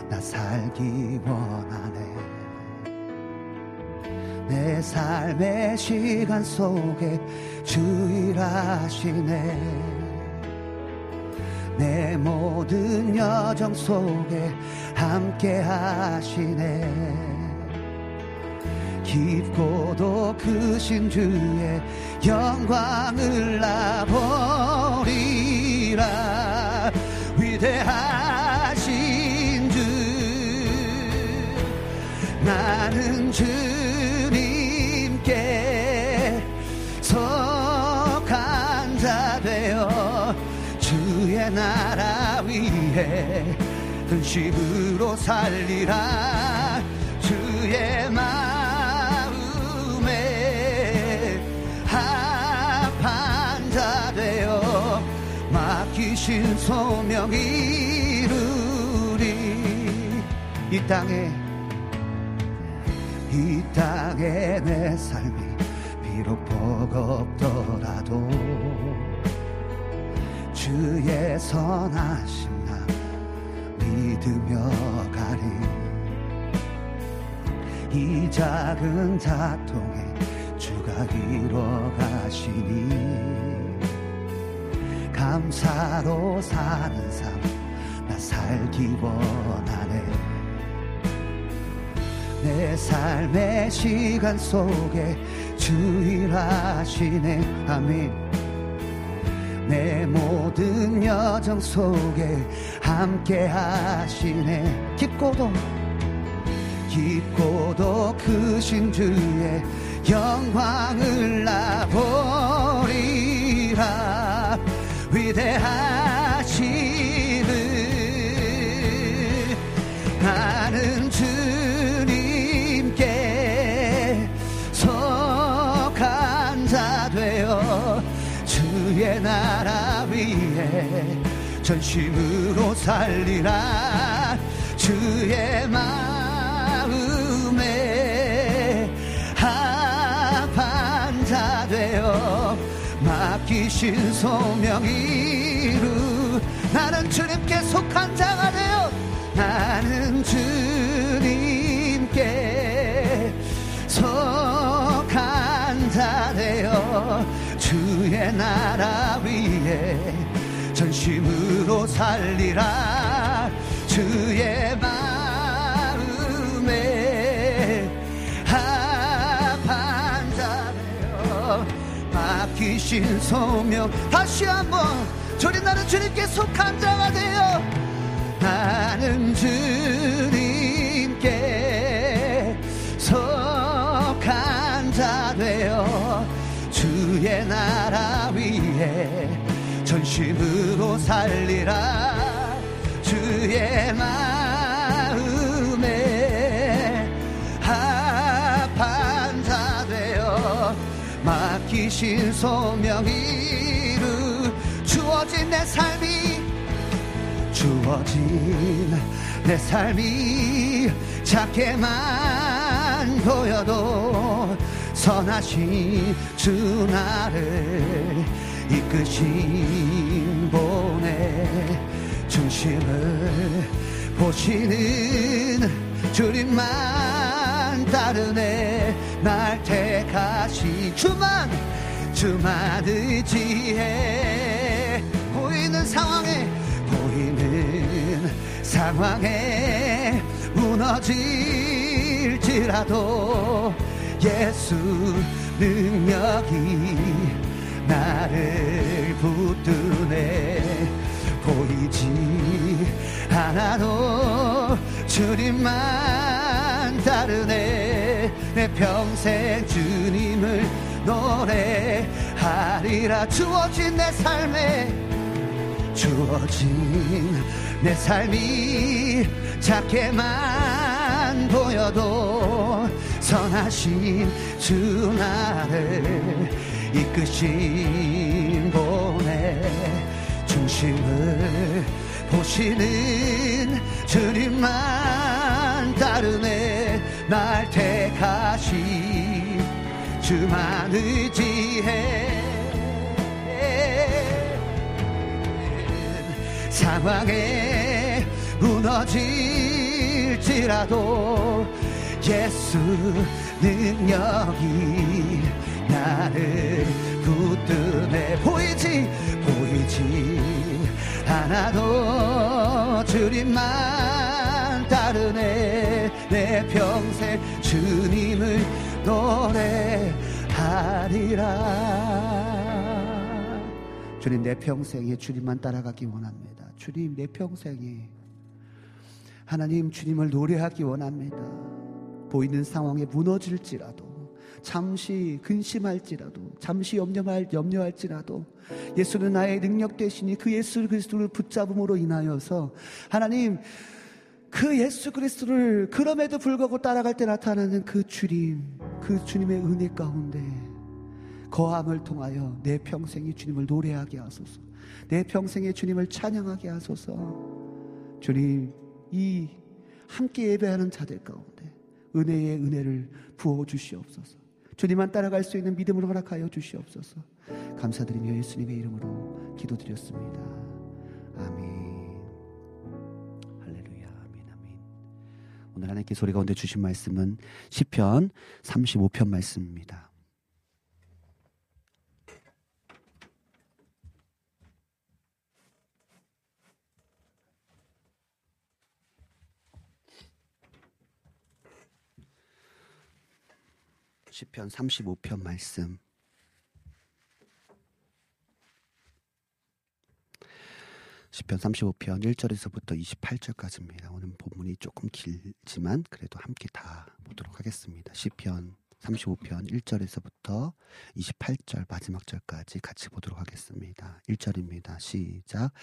나 살기 원하네. 내 삶의 시간 속에 주일하시네. 내 모든 여정 속에 함께 하시네. 깊고도 크신 주의 영광을 나보리라. 위대하신 주 나는 주님께 속한 자 되어 주의 나라 위에 근심으로 살리라 맡기신 소명 이루리. 이 땅에 이 땅에 내 삶이 비록 버겁더라도 주의 선하심 나 믿으며 가리. 이 작은 작동에 주가 이뤄 가시니 감사로 사는 삶 나 살기 원하네. 내 삶의 시간 속에 주일하시네. 아멘. 내 모든 여정 속에 함께 하시네. 깊고도 깊고도 크신 주의 영광을 나보리라 위대하시는 나는 주님께 속한 자 되어 주의 나라 위에 전심으로 살리라 주의 마 맡기신 소명 이루 나는 주님께 속한 자가 되어 나는 주님께 속한 자 되어 주의 나라 위에 전심으로 살리라. 주의 마 맡기신 소명 다시 한번 저리 나는 주님께 속한 자가 되어 나는 주님께 속한 자 되어 주의 나라 위에 전심으로 살리라. 주의 마 맡기신 소명 이루 주어진 내 삶이 주어진 내 삶이 작게만 보여도 선하신 주 나를 이끄신 보내 중심을 보시는 주님만 따르네 날 택하신 주만 주만 의지해 보이는 상황에 보이는 상황에 무너질지라도 예수 능력이 나를 붙드네. 보이지 않아도 주님만 따르네. 내 평생 주님을 노래하리라. 주어진 내 삶에 주어진 내 삶이 작게만 안 보여도 선하신 주 나를 이끄신 본의 중심을 보시는 주님만 따르네. 날 택하신 주만 의지해 상황에 무너질지라도 예수 능력이 나를 붙드네 보이지 보이지 않아도 주님만 따르네. 내 평생 주님을 노래하리라. 주님 내 평생에 주님만 따라가기 원합니다. 주님 내 평생에 하나님 주님을 노래하기 원합니다. 보이는 상황에 무너질지라도 잠시 근심할지라도 잠시 염려할 염려할지라도 예수는 나의 능력 대신이 그 예수 그리스도를 붙잡음으로 인하여서 하나님 그 예수 그리스도를 그럼에도 불구하고 따라갈 때 나타나는 그 주님 그 주님의 은혜 가운데 거함을 통하여 내 평생이 주님을 노래하게 하소서 내 평생에 주님을 찬양하게 하소서 주님 이 함께 예배하는 자들 가운데 은혜의 은혜를 부어 주시옵소서. 주님만 따라갈 수 있는 믿음을 허락하여 주시옵소서. 감사드리며 예수님의 이름으로 기도드렸습니다. 아멘. 오늘 하나님께 소리 가운데 주신 말씀은 시편 35편 말씀입니다. 시편 35편 말씀. 시편 35편 1절에서부터 28절까지입니다. 오늘 본문이 조금 길지만 그래도 함께 다 보도록 하겠습니다. 시편 35편 1절에서부터 28절 마지막 절까지 같이 보도록 하겠습니다. 1절입니다. 시작.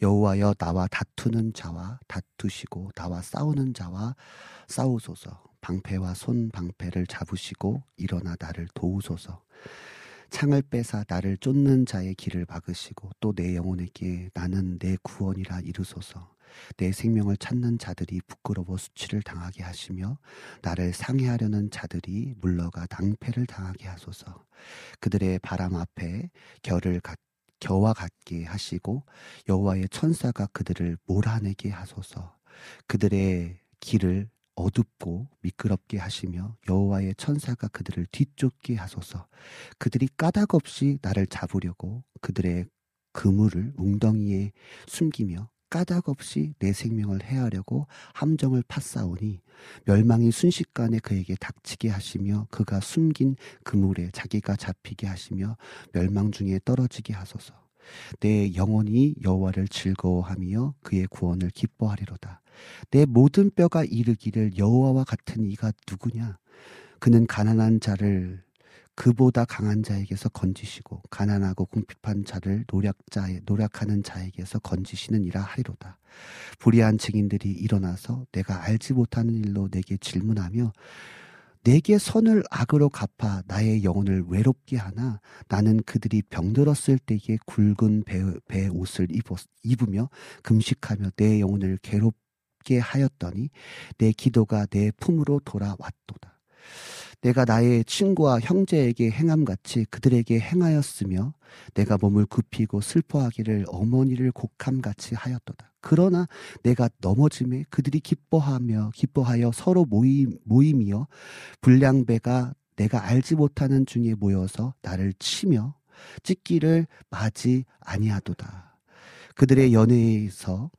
여호와여 나와 다투는 자와 다투시고 나와 싸우는 자와 싸우소서. 방패와 손 방패를 잡으시고 일어나 나를 도우소서. 창을 빼사 나를 쫓는 자의 길을 막으시고 또 내 영혼에게 나는 내 구원이라 이르소서. 내 생명을 찾는 자들이 부끄러워 수치를 당하게 하시며 나를 상해하려는 자들이 물러가 낭패를 당하게 하소서. 그들의 바람 앞에 결을 갖 겨와 같게 하시고 여호와의 천사가 그들을 몰아내게 하소서. 그들의 길을 어둡고 미끄럽게 하시며 여호와의 천사가 그들을 뒤쫓게 하소서. 그들이 까닭 없이 나를 잡으려고 그들의 그물을 웅덩이에 숨기며 까닭 없이 내 생명을 해하려고 함정을 팠사오니 멸망이 순식간에 그에게 닥치게 하시며 그가 숨긴 그물에 자기가 잡히게 하시며 멸망 중에 떨어지게 하소서. 내 영혼이 여호와를 즐거워하며 그의 구원을 기뻐하리로다. 내 모든 뼈가 이르기를 여호와와 같은 이가 누구냐? 그는 가난한 자를 그보다 강한 자에게서 건지시고 가난하고 궁핍한 자를 노략자에 노략하는 자에게서 건지시는이라 하리로다. 불의한 증인들이 일어나서 내가 알지 못하는 일로 내게 질문하며 내게 선을 악으로 갚아 나의 영혼을 외롭게 하나 나는 그들이 병들었을 때에 굵은 배, 배 옷을 입었, 입으며 금식하며 내 영혼을 괴롭 게 하였더니 내 기도가 내 품으로 돌아왔도다. 내가 나의 친구와 형제에게 행함같이 그들에게 행하였으며 내가 몸을 굽히고 슬퍼하기를 어머니를 곡함같이 하였도다. 그러나 내가 넘어짐에 그들이 기뻐하며 기뻐하여 서로 모임, 모임이여 불량배가 내가 알지 못하는 중에 모여서 나를 치며 찢기를 맞이 아니하도다. 그들의 연회에서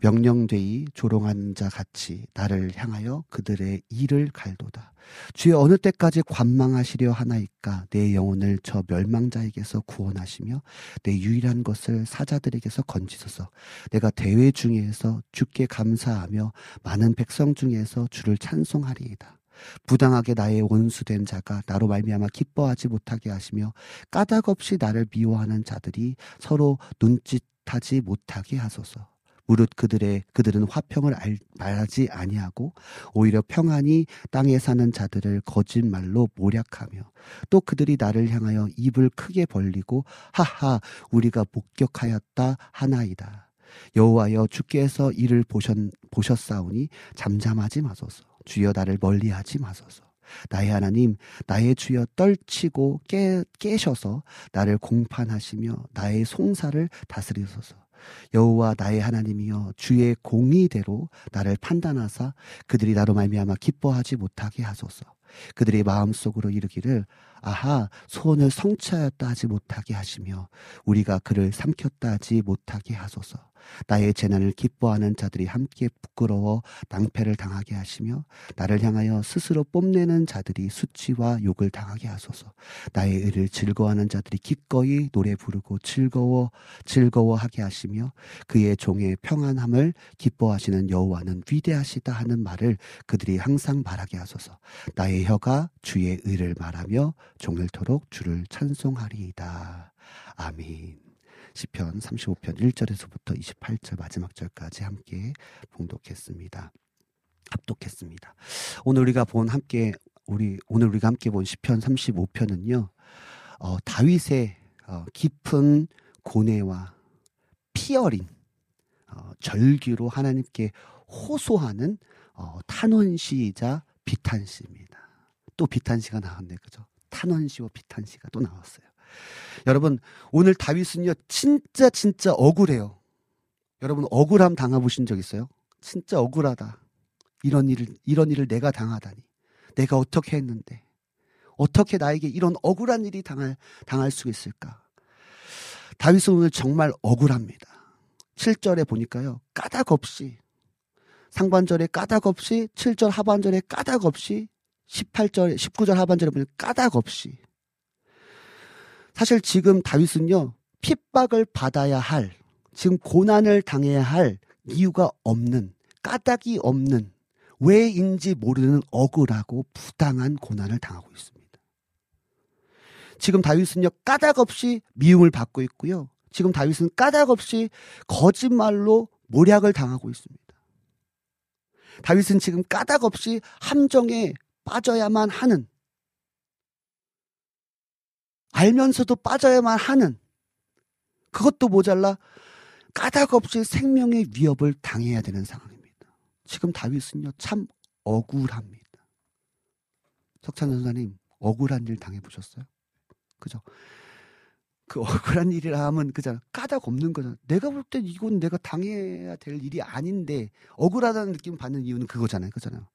명령되이 조롱한 자 같이 나를 향하여 그들의 일을 갈도다. 주여 어느 때까지 관망하시려 하나이까 내 영혼을 저 멸망자에게서 구원하시며 내 유일한 것을 사자들에게서 건지소서. 내가 대회 중에서 주께 감사하며 많은 백성 중에서 주를 찬송하리이다. 부당하게 나의 원수된 자가 나로 말미암아 기뻐하지 못하게 하시며 까닭 없이 나를 미워하는 자들이 서로 눈짓하지 못하게 하소서. 무릇 그들의 그들은 화평을 알, 말하지 아니하고 오히려 평안히 땅에 사는 자들을 거짓말로 모략하며 또 그들이 나를 향하여 입을 크게 벌리고 하하 우리가 목격하였다 하나이다. 여호와여 주께서 이를 보셨, 보셨사오니 잠잠하지 마소서. 주여 나를 멀리하지 마소서. 나의 하나님, 나의 주여 떨치고 깨, 깨셔서 나를 공판하시며 나의 송사를 다스리소서. 여호와 나의 하나님이여 주의 공의대로 나를 판단하사 그들이 나로 말미암아 기뻐하지 못하게 하소서. 그들의 마음속으로 이르기를 아하 소원을 성취하였다 하지 못하게 하시며 우리가 그를 삼켰다 하지 못하게 하소서. 나의 재난을 기뻐하는 자들이 함께 부끄러워 낭패를 당하게 하시며 나를 향하여 스스로 뽐내는 자들이 수치와 욕을 당하게 하소서. 나의 의를 즐거워하는 자들이 기꺼이 노래 부르고 즐거워 즐거워하게 하시며 그의 종의 평안함을 기뻐하시는 여호와는 위대하시다 하는 말을 그들이 항상 말하게 하소서. 나의 혀가 주의 의를 말하며 종일토록 주를 찬송하리이다. 아멘. 시편 35편 1절에서부터 28절 마지막 절까지 함께 봉독했습니다. 합독했습니다. 오늘 우리가 본 함께 우리 오늘 우리가 함께 본 시편 35편은요. 어, 다윗의 어, 깊은 고뇌와 피 어린 어, 절규로 하나님께 호소하는 어, 탄원시이자 비탄시입니다. 또 비탄시가 나왔네, 그죠? 탄원시와 비탄시가 또 나왔어요. 여러분, 오늘 다윗은요, 진짜, 진짜 억울해요. 여러분, 억울함 당해보신 적 있어요? 진짜 억울하다. 이런 일을, 이런 일을 내가 당하다니. 내가 어떻게 했는데. 어떻게 나에게 이런 억울한 일이 당할, 당할 수 있을까? 다윗은 오늘 정말 억울합니다. 7절에 보니까요, 까닭 없이, 상반절에 까닭 없이, 7절 하반절에 까닭 없이, 18절, 19절 하반절에 보면 까닭 없이, 사실 지금 다윗은요, 핍박을 받아야 할, 지금 고난을 당해야 할 이유가 없는, 까닭이 없는, 왜인지 모르는 억울하고 부당한 고난을 당하고 있습니다. 지금 다윗은요, 까닭 없이 미움을 받고 있고요. 지금 다윗은 까닭 없이 거짓말로 모략을 당하고 있습니다. 다윗은 지금 까닭 없이 함정에 빠져야만 하는 알면서도 빠져야만 하는 그것도 모자라 까닭 없이 생명의 위협을 당해야 되는 상황입니다. 지금 다윗은요 참 억울합니다. 석찬 전사님 억울한 일 당해 보셨어요? 그죠? 그 억울한 일이라 하면 그잖아 까닭 없는 거잖아. 내가 볼 땐 이건 내가 당해야 될 일이 아닌데 억울하다는 느낌 받는 이유는 그거잖아요. 그잖아요.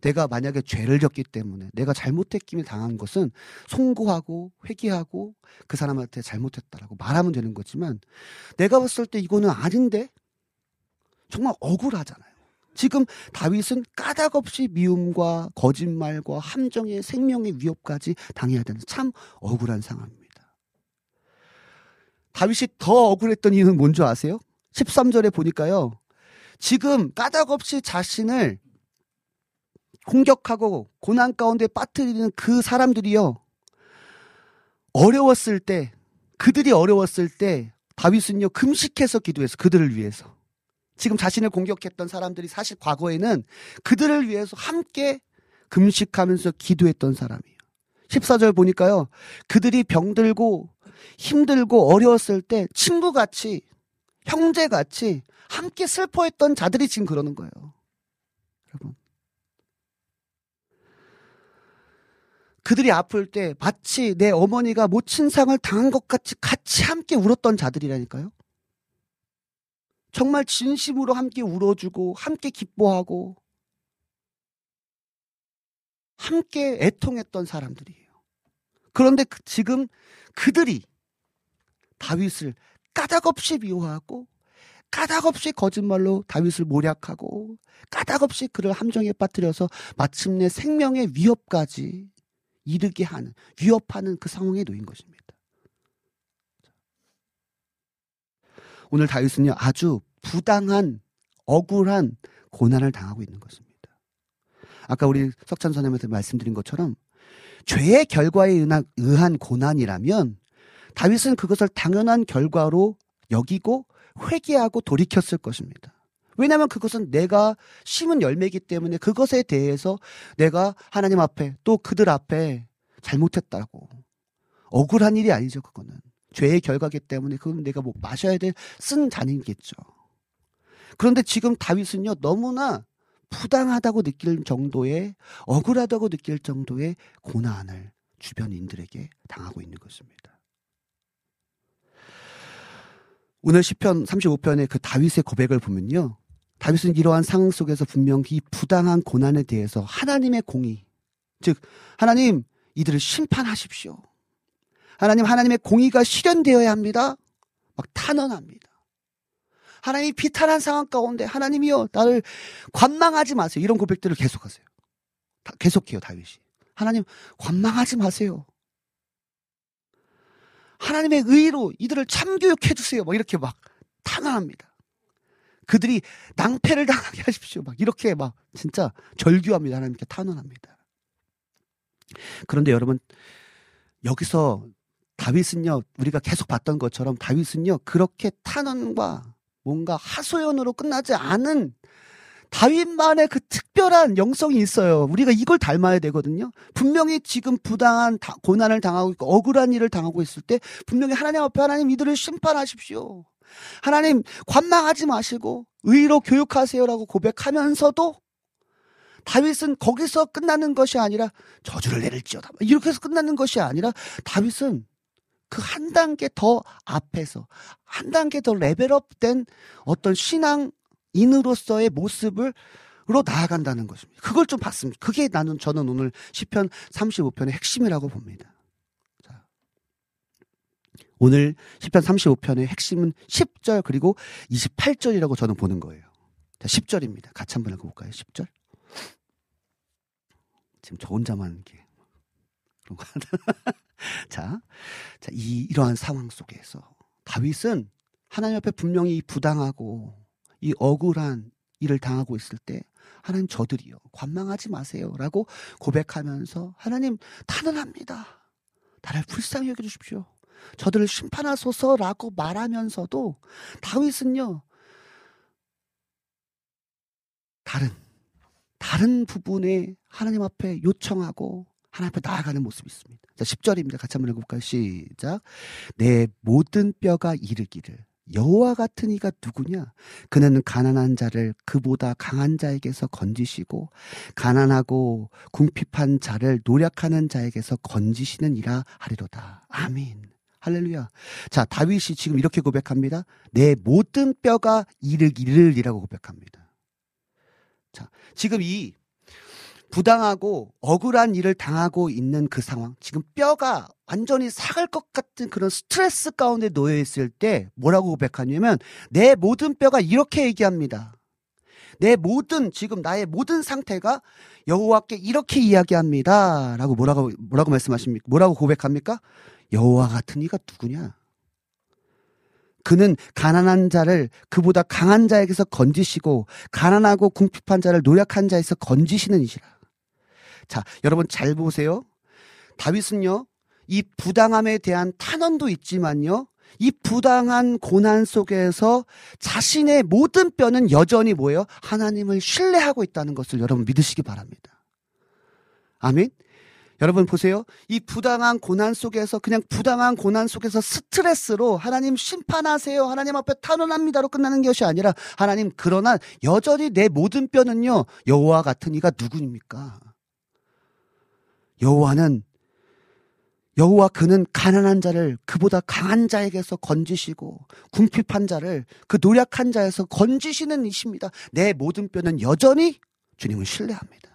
내가 만약에 죄를 졌기 때문에 내가 잘못했기에 당한 것은 송구하고 회개하고 그 사람한테 잘못했다라고 말하면 되는 거지만 내가 봤을 때 이거는 아닌데 정말 억울하잖아요. 지금 다윗은 까닭 없이 미움과 거짓말과 함정의 생명의 위협까지 당해야 되는 참 억울한 상황입니다. 다윗이 더 억울했던 이유는 뭔지 아세요? 13절에 보니까요. 지금 까닭 없이 자신을 공격하고 고난 가운데 빠뜨리는 그 사람들이요. 어려웠을 때, 그들이 어려웠을 때 다윗은요, 금식해서 기도해서 그들을 위해서. 지금 자신을 공격했던 사람들이 사실 과거에는 그들을 위해서 함께 금식하면서 기도했던 사람이에요. 14절 보니까요. 그들이 병들고 힘들고 어려웠을 때 친구같이 형제같이 함께 슬퍼했던 자들이 지금 그러는 거예요. 여러분. 그들이 아플 때 마치 내 어머니가 모친상을 당한 것 같이 같이 함께 울었던 자들이라니까요. 정말 진심으로 함께 울어주고 함께 기뻐하고 함께 애통했던 사람들이에요. 그런데 그 지금 그들이 다윗을 까닭없이 미워하고 까닭없이 거짓말로 다윗을 모략하고 까닭없이 그를 함정에 빠뜨려서 마침내 생명의 위협까지 이르게 하는 위협하는 그 상황에 놓인 것입니다. 오늘 다윗은요 아주 부당한 억울한 고난을 당하고 있는 것입니다. 아까 우리 석찬 선생님한테 말씀드린 것처럼 죄의 결과에 의한 고난이라면 다윗은 그것을 당연한 결과로 여기고 회개하고 돌이켰을 것입니다. 왜냐하면 그것은 내가 심은 열매이기 때문에 그것에 대해서 내가 하나님 앞에 또 그들 앞에 잘못했다고 억울한 일이 아니죠 그거는 죄의 결과기 때문에 그건 내가 뭐 마셔야 될 쓴 잔이겠죠. 그런데 지금 다윗은요 너무나 부당하다고 느낄 정도의 억울하다고 느낄 정도의 고난을 주변인들에게 당하고 있는 것입니다. 오늘 시편 35편의 그 다윗의 고백을 보면요. 다윗은 이러한 상황 속에서 분명 히 부당한 고난에 대해서 하나님의 공의, 즉 하나님 이들을 심판하십시오. 하나님 하나님의 공의가 실현되어야 합니다. 막 탄원합니다. 하나님이 비탄한 상황 가운데 하나님이요 나를 관망하지 마세요. 이런 고백들을 계속하세요. 계속해요 다윗이. 하나님 관망하지 마세요. 하나님의 의로 이들을 참교육해 주세요. 막 이렇게 막 탄원합니다. 그들이 낭패를 당하게 하십시오. 막 이렇게 막 진짜 절규합니다. 하나님께 탄원합니다. 그런데 여러분 여기서 다윗은요 우리가 계속 봤던 것처럼 다윗은요 그렇게 탄원과 뭔가 하소연으로 끝나지 않은 다윗만의 그 특별한 영성이 있어요. 우리가 이걸 닮아야 되거든요. 분명히 지금 부당한 고난을 당하고 있고 억울한 일을 당하고 있을 때 분명히 하나님 앞에 하나님 이들을 심판하십시오. 하나님 관망하지 마시고 의로 교육하세요라고 고백하면서도 다윗은 거기서 끝나는 것이 아니라 저주를 내릴지어다 이렇게 해서 끝나는 것이 아니라 다윗은 그 한 단계 더 앞에서 한 단계 더 레벨업된 어떤 신앙 인으로서의 모습을 로 나아간다는 것입니다. 그걸 좀 봤습니다. 그게 나는 저는 오늘 시편 35편의 핵심이라고 봅니다. 오늘 10편 35편의 핵심은 10절 그리고 28절이라고 저는 보는 거예요. 자, 10절입니다. 같이 한번 읽어 볼까요? 10절. 지금 저 혼자만 이게 그런 거 자, 자, 이, 이러한 상황 속에서 다윗은 하나님 앞에 분명히 부당하고 이 억울한 일을 당하고 있을 때 하나님 저들이요 관망하지 마세요라고 고백하면서 하나님 탄원합니다. 나를 불쌍히 여겨 주십시오. 저들을 심판하소서라고 말하면서도 다윗은요 다른 다른 부분에 하나님 앞에 요청하고 하나님 앞에 나아가는 모습이 있습니다. 자, 10절입니다. 같이 한번 읽어볼까요? 시작. 내 모든 뼈가 이르기를 여호와 같은 이가 누구냐? 그는 가난한 자를 그보다 강한 자에게서 건지시고 가난하고 궁핍한 자를 노력하는 자에게서 건지시는 이라 하리로다. 아멘. 할렐루야. 자, 다윗이 지금 이렇게 고백합니다. 내 모든 뼈가 이르기를이라고 고백합니다. 자, 지금 이 부당하고 억울한 일을 당하고 있는 그 상황, 지금 뼈가 완전히 삭을 것 같은 그런 스트레스 가운데 놓여 있을 때 뭐라고 고백하냐면 내 모든 뼈가 이렇게 얘기합니다. 내 모든 지금 나의 모든 상태가 여호와께 이렇게 이야기합니다라고 뭐라고 뭐라고 말씀하십니까? 뭐라고 고백합니까? 여호와 같은 이가 누구냐? 그는 가난한 자를 그보다 강한 자에게서 건지시고 가난하고 궁핍한 자를 노력한 자에서 건지시는 이시라. 자, 여러분 잘 보세요. 다윗은요. 이 부당함에 대한 탄원도 있지만요. 이 부당한 고난 속에서 자신의 모든 뼈는 여전히 뭐예요? 하나님을 신뢰하고 있다는 것을 여러분 믿으시기 바랍니다. 아멘. 여러분 보세요. 이 부당한 고난 속에서 그냥 부당한 고난 속에서 스트레스로 하나님 심판하세요. 하나님 앞에 탄원합니다로 끝나는 것이 아니라 하나님 그러나 여전히 내 모든 뼈는요. 여호와 같은 이가 누구입니까? 여호와는 여호와 그는 가난한 자를 그보다 강한 자에게서 건지시고 궁핍한 자를 그 노력한 자에서 건지시는 이십니다. 내 모든 뼈는 여전히 주님을 신뢰합니다.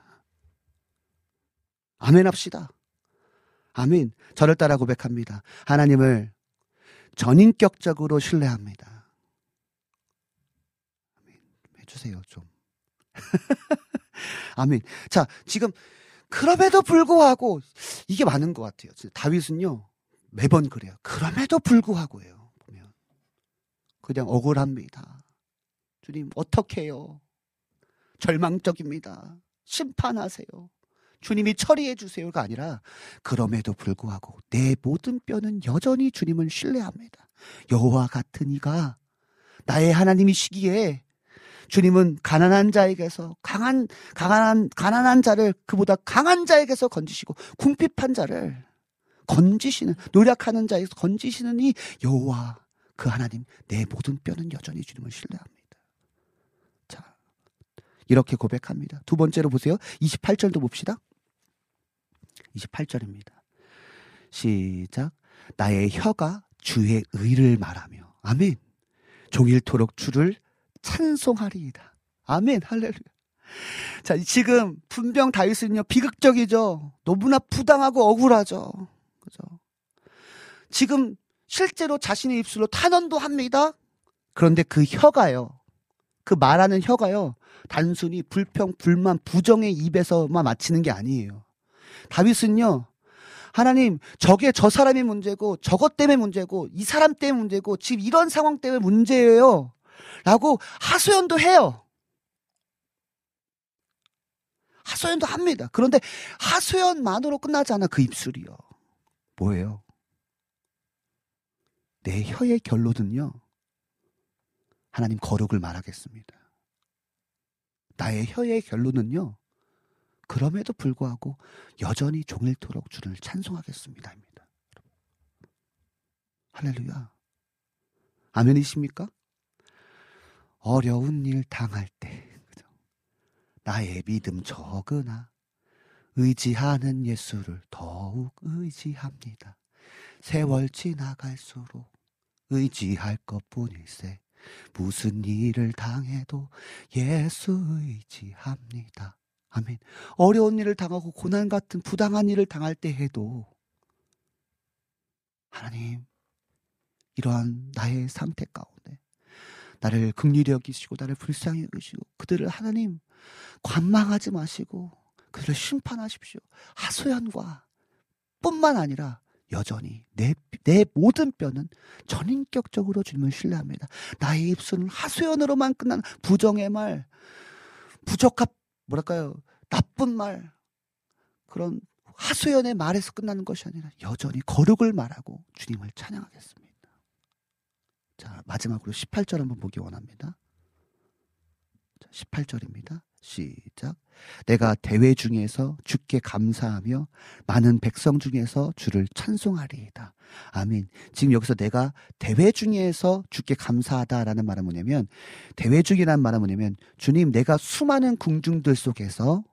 아멘 합시다. 아멘. 저를 따라 고백합니다. 하나님을 전인격적으로 신뢰합니다. 아멘. 해주세요, 좀. 아멘. 자, 지금, 그럼에도 불구하고, 이게 많은 것 같아요. 다윗은요, 매번 그래요. 그럼에도 불구하고요. 보면. 그냥 억울합니다. 주님, 어떻게 해요? 절망적입니다. 심판하세요. 주님이 처리해 주세요가 아니라 그럼에도 불구하고 내 모든 뼈는 여전히 주님을 신뢰합니다. 여호와 같은 이가 나의 하나님이시기에 주님은 가난한 자에게서 강한 강한 가난한 자를 그보다 강한 자에게서 건지시고 궁핍한 자를 건지시는 노력하는 자에서 건지시는 이 여호와 그 하나님 내 모든 뼈는 여전히 주님을 신뢰합니다. 자 이렇게 고백합니다. 두 번째로 보세요. 28절도 봅시다. 28절입니다. 시작. 나의 혀가 주의 의를 말하며 아멘. 종일토록 주를 찬송하리이다. 아멘. 할렐루야. 자, 지금 분명 다윗은요 비극적이죠. 너무나 부당하고 억울하죠. 그죠? 지금 실제로 자신의 입술로 탄원도 합니다. 그런데 그 혀가요. 그 말하는 혀가요. 단순히 불평, 불만, 부정의 입에서만 마치는 게 아니에요. 다윗은요. 하나님, 저게 저 사람이 문제고, 저것 때문에 문제고, 이 사람 때문에 문제고, 지금 이런 상황 때문에 문제예요. 라고 하소연도 해요. 하소연도 합니다. 그런데 하소연만으로 끝나지 않아, 그 입술이요. 뭐예요? 내 혀의 결론은요. 하나님 거룩을 말하겠습니다. 나의 혀의 결론은요. 그럼에도 불구하고 여전히 종일토록 주를 찬송하겠습니다입니다. 할렐루야. 아멘이십니까? 어려운 일 당할 때 그죠? 나의 믿음 적으나 의지하는 예수를 더욱 의지합니다. 세월 지나갈수록 의지할 것뿐일세 무슨 일을 당해도 예수 의지합니다. 아멘. 어려운 일을 당하고 고난 같은 부당한 일을 당할 때 해도 하나님 이러한 나의 상태 가운데 나를 극률히 여기시고 나를 불쌍히 여기시고 그들을 하나님 관망하지 마시고 그들을 심판하십시오. 하소연과 뿐만 아니라 여전히 내, 내 모든 뼈는 전인격적으로 주님을 신뢰합니다. 나의 입술은 하소연으로만 끝난 부정의 말, 부적합, 뭐랄까요, 나쁜 말, 그런 하소연의 말에서 끝나는 것이 아니라 여전히 거룩을 말하고 주님을 찬양하겠습니다. 자, 마지막으로 18절 한번 보기 원합니다. 18절입니다. 시작. 내가 대회 중에서 주께 감사하며 많은 백성 중에서 주를 찬송하리이다. 아멘. 지금 여기서 내가 대회 중에서 주께 감사하다라는 말은 뭐냐면 대회 중이라는 말은 뭐냐면 주님 내가 수많은 궁중들 속에서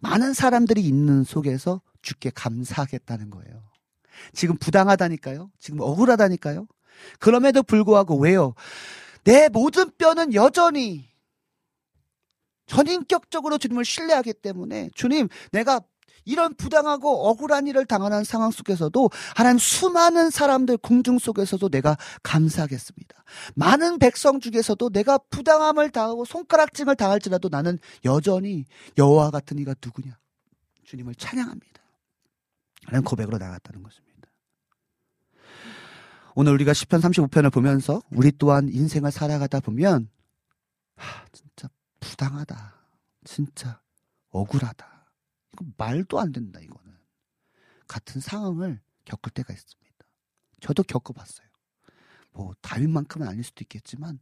많은 사람들이 있는 속에서 주께 감사하겠다는 거예요. 지금 부당하다니까요. 지금 억울하다니까요. 그럼에도 불구하고 왜요? 내 모든 뼈는 여전히 전인격적으로 주님을 신뢰하기 때문에 주님 내가 이런 부당하고 억울한 일을 당하는 상황 속에서도 하나님 수많은 사람들 궁중 속에서도 내가 감사하겠습니다. 많은 백성 중에서도 내가 부당함을 당하고 손가락질을 당할지라도 나는 여전히 여호와 같은 이가 누구냐? 주님을 찬양합니다. 라는 고백으로 나갔다는 것입니다. 오늘 우리가 10편 35편을 보면서 우리 또한 인생을 살아가다 보면 하, 진짜 부당하다. 진짜 억울하다. 이거 말도 안 된다, 이거는. 같은 상황을 겪을 때가 있습니다. 저도 겪어봤어요. 뭐, 다윗만큼은 아닐 수도 있겠지만,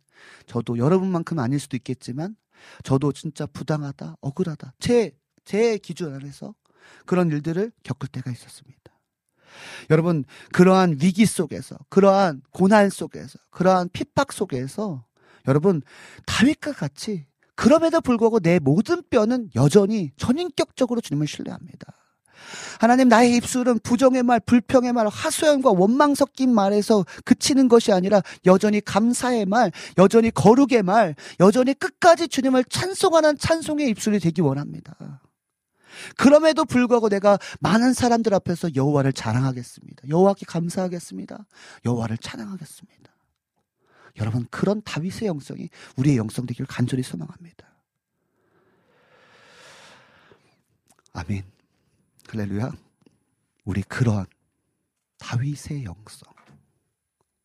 저도 여러분만큼은 아닐 수도 있겠지만, 저도 진짜 부당하다, 억울하다. 제, 제 기준 안에서 그런 일들을 겪을 때가 있었습니다. 여러분, 그러한 위기 속에서, 그러한 고난 속에서, 그러한 핍박 속에서, 여러분, 다윗과 같이 그럼에도 불구하고 내 모든 뼈는 여전히 전인격적으로 주님을 신뢰합니다. 하나님 나의 입술은 부정의 말, 불평의 말, 하소연과 원망 섞인 말에서 그치는 것이 아니라 여전히 감사의 말, 여전히 거룩의 말, 여전히 끝까지 주님을 찬송하는 찬송의 입술이 되기 원합니다. 그럼에도 불구하고 내가 많은 사람들 앞에서 여호와를 자랑하겠습니다. 여호와께 감사하겠습니다. 여호와를 찬양하겠습니다. 여러분 그런 다윗의 영성이 우리의 영성 되기를 간절히 소망합니다. 아멘. 할렐루야. 우리 그러한 다윗의 영성.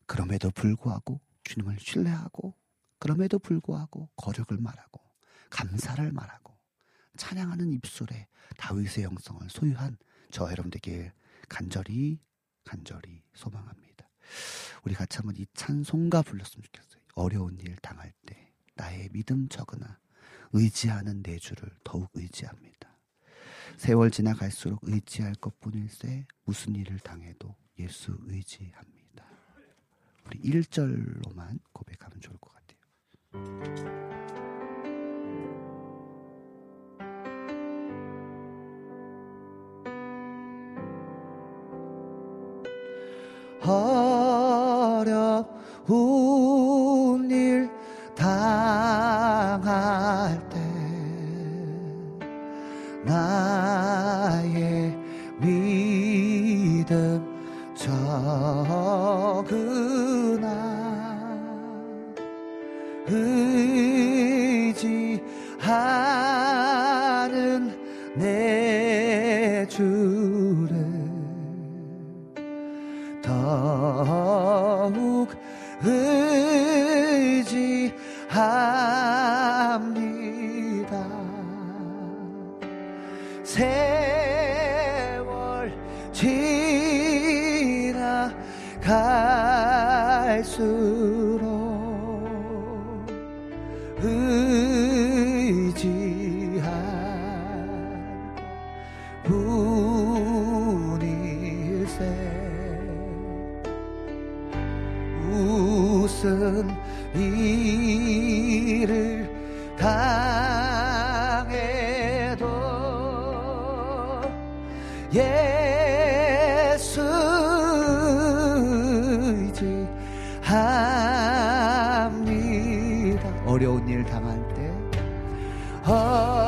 그럼에도 불구하고 주님을 신뢰하고 그럼에도 불구하고 거룩을 말하고 감사를 말하고 찬양하는 입술에 다윗의 영성을 소유한 저 여러분 되길 간절히 간절히 소망합니다. 우리 같이 한번 이 찬송가 불렀으면 좋겠어요. 어려운 일 당할 때 나의 믿음 적으나 의지하는 내 주를 더욱 의지합니다. 세월 지나갈수록 의지할 것뿐일세 무슨 일을 당해도 예수 의지합니다. 우리 1절로만 고백하면 좋을 것 같아요. 어려운 일 당할 때나 합니다. 어려운 일 당할 때. 어려운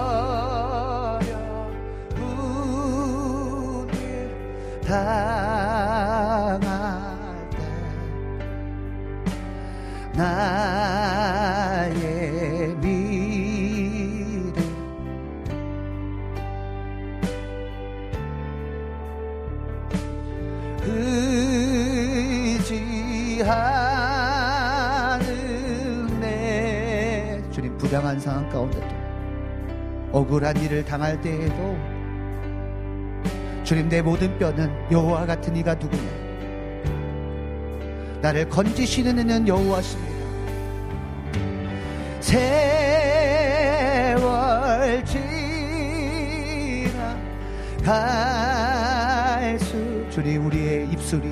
일 당할 때. 나 억울한 일을 당할 때에도 주님 내 모든 뼈는 여호와 같은 이가 누구냐 나를 건지시는 이는 여호와십니다. 세월 지나 갈수 주님 우리의 입술이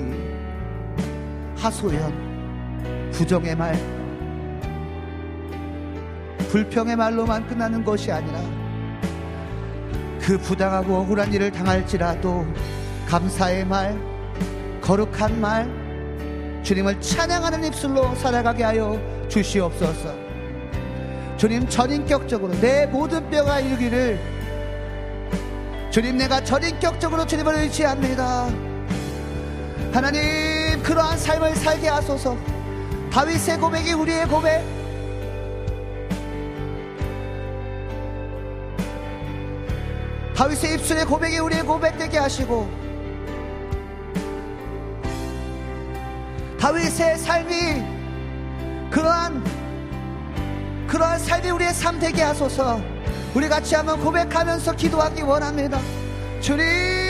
하소연 부정의 말 불평의 말로만 끝나는 것이 아니라 그 부당하고 억울한 일을 당할지라도 감사의 말 거룩한 말 주님을 찬양하는 입술로 살아가게 하여 주시옵소서. 주님 전인격적으로 내 모든 뼈가 이루기를 주님 내가 전인격적으로 주님을 의지합니다. 하나님 그러한 삶을 살게 하소서. 다윗의 고백이 우리의 고백. 다윗의 입술의 고백이 우리의 고백되게 하시고 다윗의 삶이 그러한 그러한 삶이 우리의 삶 되게 하소서. 우리 같이 한번 고백하면서 기도하기 원합니다. 주님.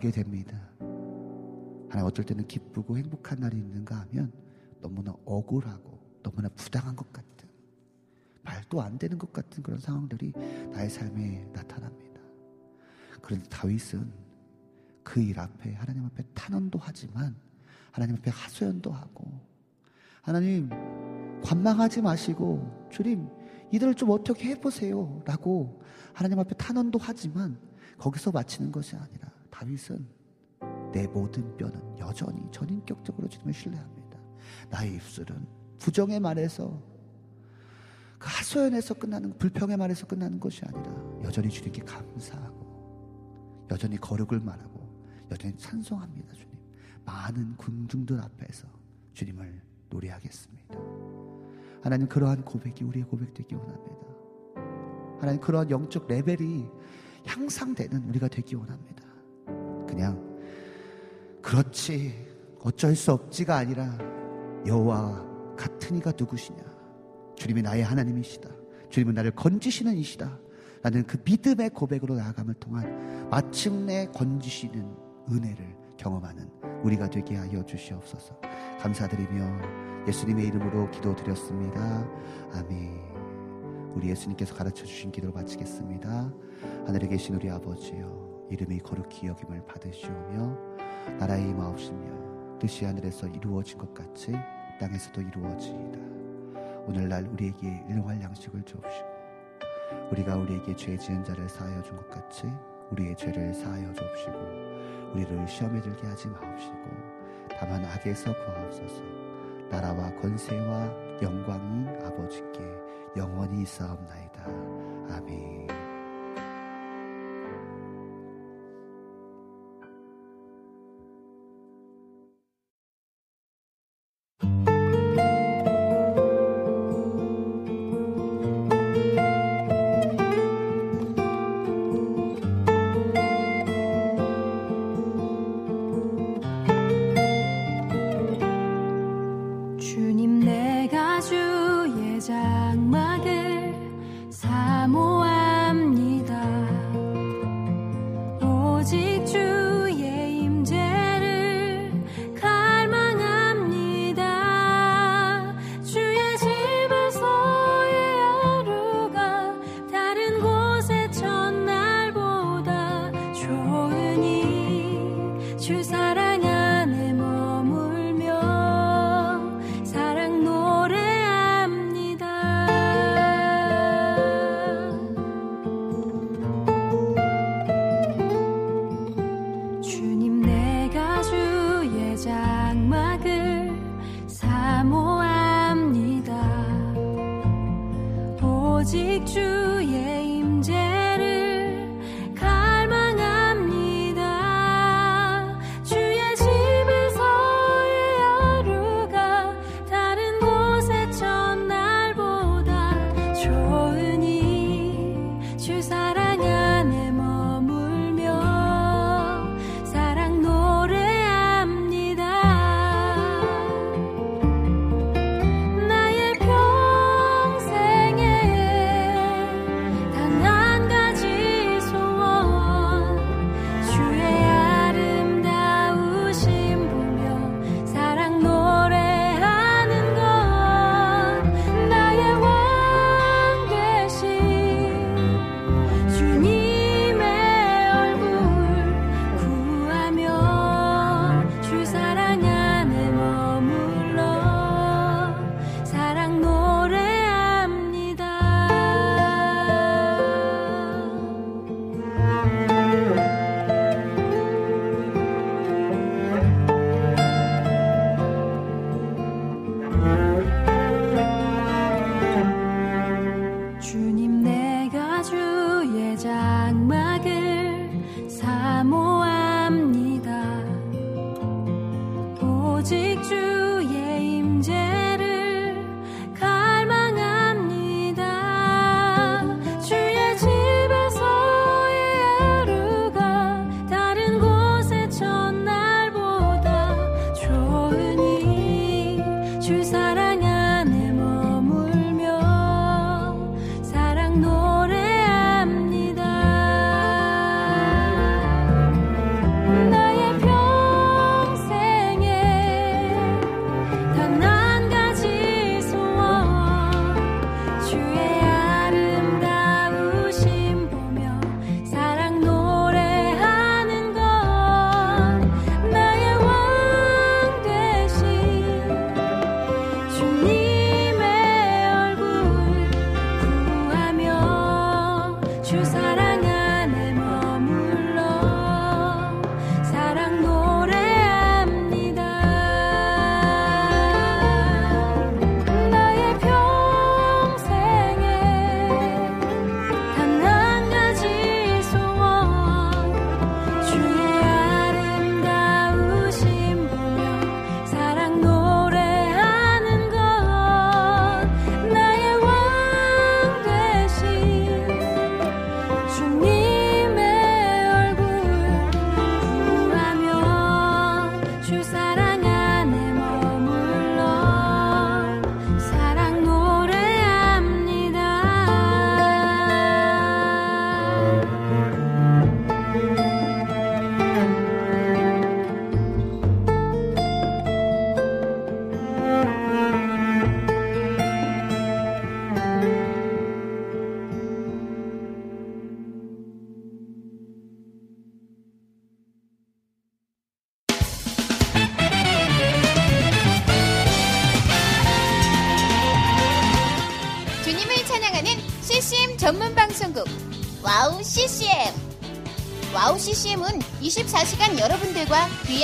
경험하게 됩니다 하나님 어떨 때는 기쁘고 행복한 날이 있는가 하면 너무나 억울하고 너무나 부당한 것 같은 말도 안 되는 것 같은 그런 상황들이 나의 삶에 나타납니다. 그런데 다윗은 그 일 앞에 하나님 앞에 탄원도 하지만 하나님 앞에 하소연도 하고 하나님 관망하지 마시고 주님 이들을 좀 어떻게 해보세요 라고 하나님 앞에 탄원도 하지만 거기서 마치는 것이 아니라 다윗은 내 모든 뼈는 여전히 전인격적으로 주님을 신뢰합니다. 나의 입술은 부정의 말에서 그 하소연에서 끝나는 불평의 말에서 끝나는 것이 아니라 여전히 주님께 감사하고 여전히 거룩을 말하고 여전히 찬송합니다 주님. 많은 군중들 앞에서 주님을 노래하겠습니다. 하나님 그러한 고백이 우리의 고백 되기 원합니다. 하나님 그러한 영적 레벨이 향상되는 우리가 되기 원합니다 그냥 그렇지 어쩔 수 없지가 아니라 여호와 같은 이가 누구시냐 주님이 나의 하나님이시다. 주님은 나를 건지시는 이시다. 라는 그 믿음의 고백으로 나아감을 통한 마침내 건지시는 은혜를 경험하는 우리가 되게 하여 주시옵소서. 감사드리며 예수님의 이름으로 기도드렸습니다. 아멘. 우리 예수님께서 가르쳐 주신 기도를 마치겠습니다. 하늘에 계신 우리 아버지여 이름이 거룩히 여김을 받으시오며 나라의 임하옵시며 뜻이 하늘에서 이루어진 것 같이 땅에서도 이루어지이다. 오늘날 우리에게 일용할 양식을 주옵시고 우리가 우리에게 죄 지은 자를 사하여 준 것 같이 우리의 죄를 사하여 주옵시고 우리를 시험에 들게 하지 마옵시고 다만 악에서 구하옵소서. 나라와 권세와 영광이 아버지께 영원히 있사옵나이다. 아멘 More.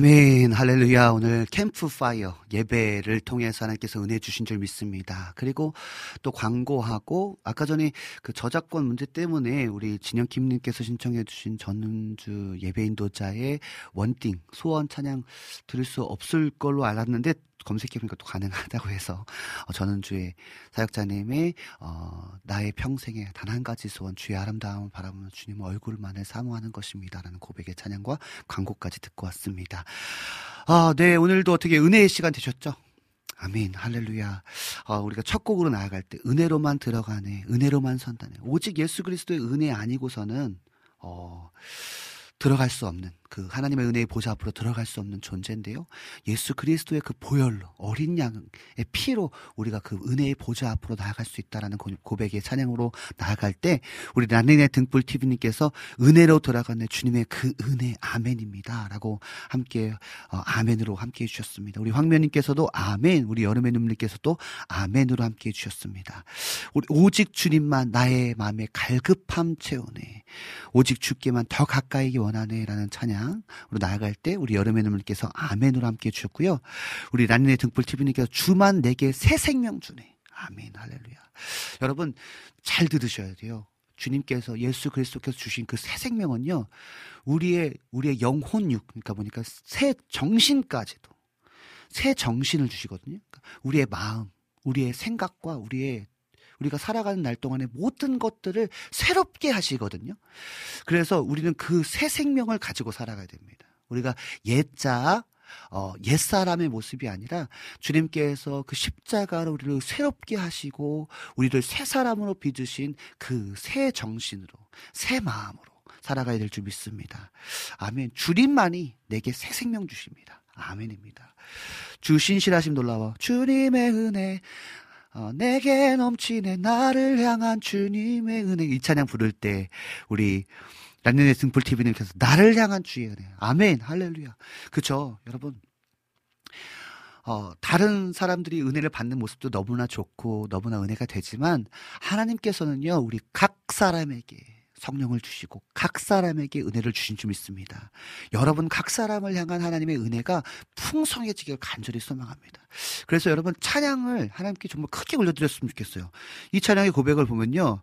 아멘, 할렐루야. 오늘 캠프파이어 예배를 통해서 하나님께서 은혜 주신 줄 믿습니다. 그리고 또 광고하고 아까 전에 그 저작권 문제 때문에 우리 진영킴님께서 신청해 주신 전주 예배 인도자의 원띵 소원 찬양 들을 수 없을 걸로 알았는데 검색해보니까 또 가능하다고 해서 어, 전은주의 사역자님의 어, 나의 평생에 단 한 가지 소원 주의 아름다움을 바라보며 주님 얼굴만을 사모하는 것입니다라는 고백의 찬양과 광고까지 듣고 왔습니다. 아, 네 오늘도 어떻게 은혜의 시간 되셨죠? 아멘, 할렐루야. 아, 우리가 첫 곡으로 나아갈 때 은혜로만 들어가네, 은혜로만 선다네. 오직 예수 그리스도의 은혜 아니고서는 어, 들어갈 수 없는 그 하나님의 은혜의 보좌 앞으로 들어갈 수 없는 존재인데요. 예수 그리스도의 그 보혈로 어린 양의 피로 우리가 그 은혜의 보좌 앞으로 나아갈 수 있다라는 고- 고백의 찬양으로 나아갈 때 우리 란린의 등불 TV님께서 은혜로 들어가는 주님의 그 은혜 아멘입니다라고 함께 어, 아멘으로 함께 해주셨습니다. 우리 황면님께서도 아멘, 우리 여름의 눈님께서도 아멘으로 함께 해주셨습니다. 우리 오직 주님만 나의 마음에 갈급함 채우네. 오직 주께만 더 가까이 원하네라는 찬양 으로 나아갈 때 우리 여름의 눈물께서 아멘으로 함께 해주셨고요. 우리 란린의 등불 TV님께서 주만 내게 새 생명 주네. 아멘, 할렐루야. 여러분 잘 들으셔야 돼요. 주님께서 예수 그리스도께서 주신 그 새 생명은요. 우리의 우리의 영혼육 그러니까 보니까 새 정신까지도 새 정신을 주시거든요. 그러니까 우리의 마음, 우리의 생각과 우리의 우리가 살아가는 날 동안에 모든 것들을 새롭게 하시거든요. 그래서 우리는 그 새 생명을 가지고 살아가야 됩니다. 우리가 옛자, 어, 옛사람의 모습이 아니라 주님께서 그 십자가로 우리를 새롭게 하시고 우리를 새 사람으로 빚으신 그 새 정신으로, 새 마음으로 살아가야 될 줄 믿습니다. 아멘. 주님만이 내게 새 생명 주십니다. 아멘입니다. 주 신실하심 놀라워. 주님의 은혜. 어, 내게 넘치네 나를 향한 주님의 은혜. 이 찬양 부를 때 우리 란년의 등불 TV님께서 나를 향한 주의 은혜. 아멘. 할렐루야. 그쵸? 여러분. 어, 다른 사람들이 은혜를 받는 모습도 너무나 좋고 너무나 은혜가 되지만 하나님께서는요 우리 각 사람에게 성령을 주시고 각 사람에게 은혜를 주신 줄 믿습니다. 여러분 각 사람을 향한 하나님의 은혜가 풍성해지길 간절히 소망합니다. 그래서 여러분 찬양을 하나님께 정말 크게 올려드렸으면 좋겠어요. 이 찬양의 고백을 보면요,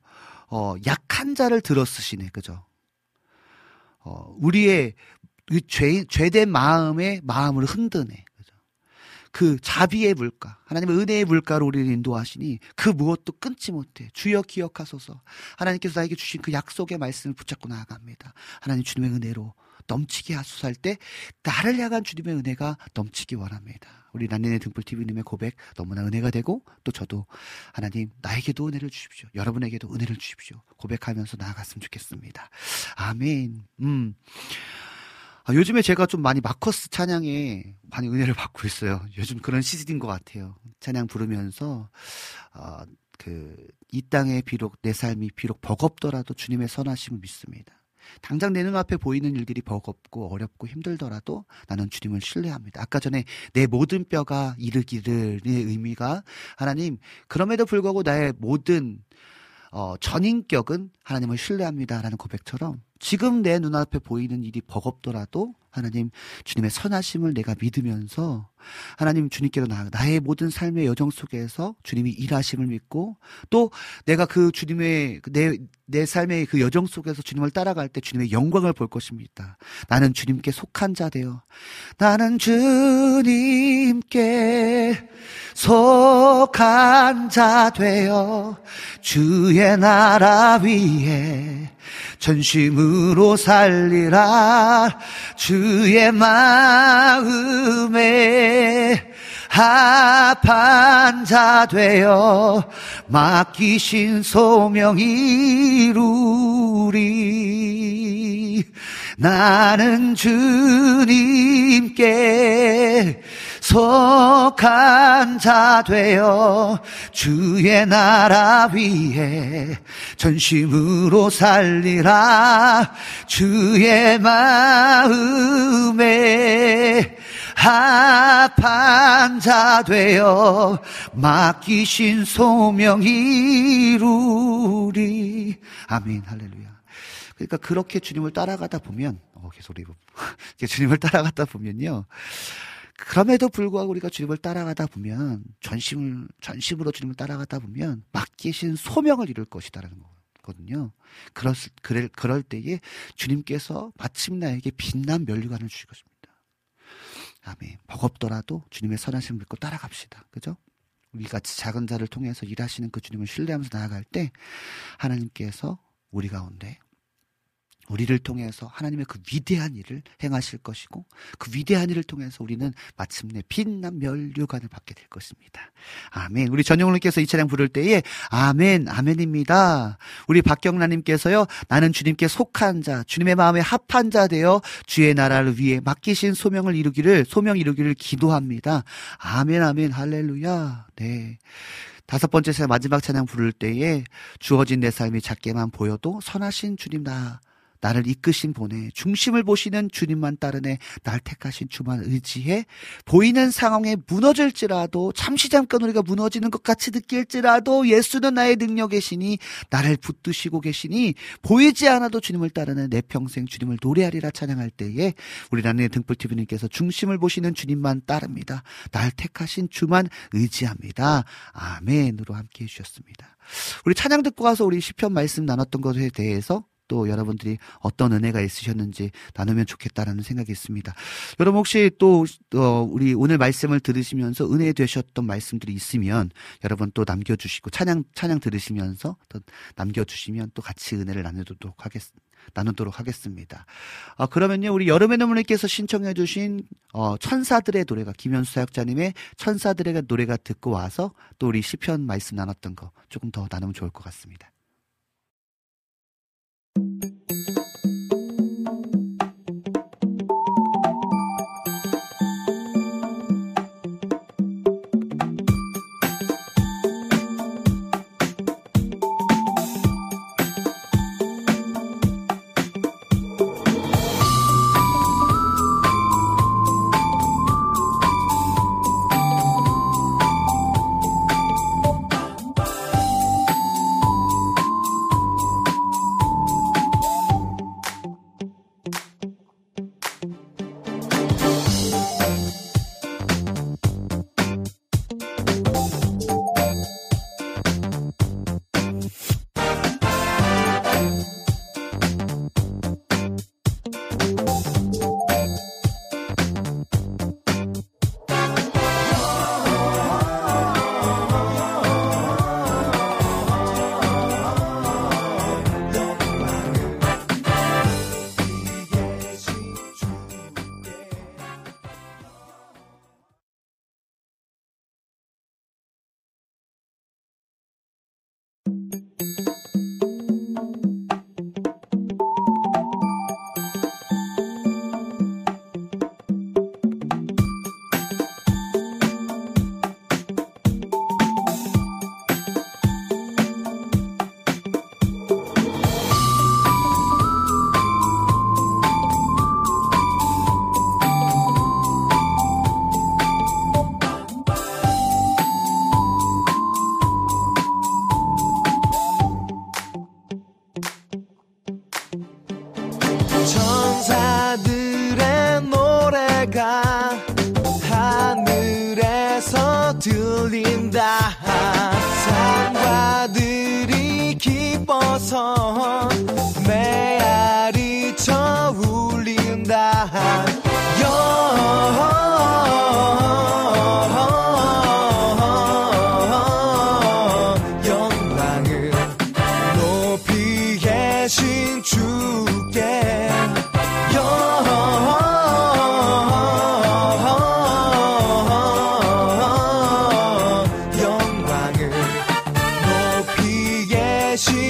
어, 약한 자를 들어 쓰시네, 그죠? 어, 우리의 그 죄, 죄된 마음의 마음을 흔드네. 그 자비의 물가, 하나님의 은혜의 물가로 우리를 인도하시니 그 무엇도 끊지 못해. 주여 기억하소서. 하나님께서 나에게 주신 그 약속의 말씀을 붙잡고 나아갑니다. 하나님 주님의 은혜로 넘치게 하소서 할 때 나를 향한 주님의 은혜가 넘치기 원합니다. 우리 난린의 등불 TV님의 고백 너무나 은혜가 되고 또 저도 하나님 나에게도 은혜를 주십시오. 여러분에게도 은혜를 주십시오. 고백하면서 나아갔으면 좋겠습니다. 아멘. 음. 아, 요즘에 제가 좀 많이 마커스 찬양에 많이 은혜를 받고 있어요. 요즘 그런 시즌인 것 같아요. 찬양 부르면서, 어, 그, 이 땅에 비록 내 삶이 비록 버겁더라도 주님의 선하심을 믿습니다. 당장 내 눈앞에 보이는 일들이 버겁고 어렵고 힘들더라도 나는 주님을 신뢰합니다. 아까 전에 내 모든 뼈가 이르기를의 의미가 하나님 그럼에도 불구하고 나의 모든 어, 전인격은 하나님을 신뢰합니다라는 고백처럼 지금 내 눈앞에 보이는 일이 버겁더라도 하나님 주님의 선하심을 내가 믿으면서 하나님 주님께로 나아가 나의 모든 삶의 여정 속에서 주님이 일하심을 믿고 또 내가 그 주님의 내, 내 삶의 그 여정 속에서 주님을 따라갈 때 주님의 영광을 볼 것입니다. 나는 주님께 속한 자 되어 나는 주님께 속한 자 되어 주의 나라 위에 전심으로 살리라. 주의 마음에 합한 자 되어 맡기신 소명 이루리. 나는 주님께 속한 자 되어 주의 나라 위에 전심으로 살리라. 주의 마음에 합한 자 되어 맡기신 소명 이루리. 아멘. 할렐루야. 그러니까 그렇게 주님을 따라가다 보면 어 개소리 주님을 따라가다 보면요 그럼에도 불구하고 우리가 주님을 따라가다 보면 전심을 전심으로 주님을 따라가다 보면 맡기신 소명을 이룰 것이다라는 거거든요. 그럴 그럴 그럴 때에 주님께서 마침 나에게 빛난 면류관을 주실 것입니다. 아멘. 버겁더라도 주님의 선하심을 믿고 따라갑시다. 그죠? 우리 같이 작은 자를 통해서 일하시는 그 주님을 신뢰하면서 나아갈 때 하나님께서 우리 가운데 우리를 통해서 하나님의 그 위대한 일을 행하실 것이고 그 위대한 일을 통해서 우리는 마침내 빛난 멸류관을 받게 될 것입니다. 아멘. 우리 전영훈님께서 이 차량 부를 때에 아멘, 아멘입니다. 우리 박경란님께서요 나는 주님께 속한 자, 주님의 마음에 합한 자 되어 주의 나라를 위해 맡기신 소명을 이루기를 소명 이루기를 기도합니다. 아멘, 아멘, 할렐루야. 네. 다섯 번째 마지막 찬양 부를 때에 주어진 내 삶이 작게만 보여도 선하신 주님 나 나를 이끄신 보내 중심을 보시는 주님만 따르네 날 택하신 주만 의지해 보이는 상황에 무너질지라도 잠시 잠깐 우리가 무너지는 것 같이 느낄지라도 예수는 나의 능력이시니 나를 붙드시고 계시니 보이지 않아도 주님을 따르는 내 평생 주님을 노래하리라 찬양할 때에 우리 나의 등불TV님께서 중심을 보시는 주님만 따릅니다. 날 택하신 주만 의지합니다. 아멘으로 함께 해주셨습니다. 우리 찬양 듣고 와서 우리 시편 말씀 나눴던 것에 대해서 또 여러분들이 어떤 은혜가 있으셨는지 나누면 좋겠다라는 생각이 있습니다. 여러분 혹시 또 어, 우리 오늘 말씀을 들으시면서 은혜 되셨던 말씀들이 있으면 여러분 또 남겨주시고 찬양 찬양 들으시면서 또 남겨주시면 또 같이 은혜를 나누도록 하겠습니다. 나누도록 하겠습니다. 아, 그러면요, 우리 여름의 눈물님께서 신청해주신, 어, 천사들의 노래가, 김현수 사역자님의 천사들의 노래가 듣고 와서 또 우리 시편 말씀 나눴던 거 조금 더 나누면 좋을 것 같습니다. 계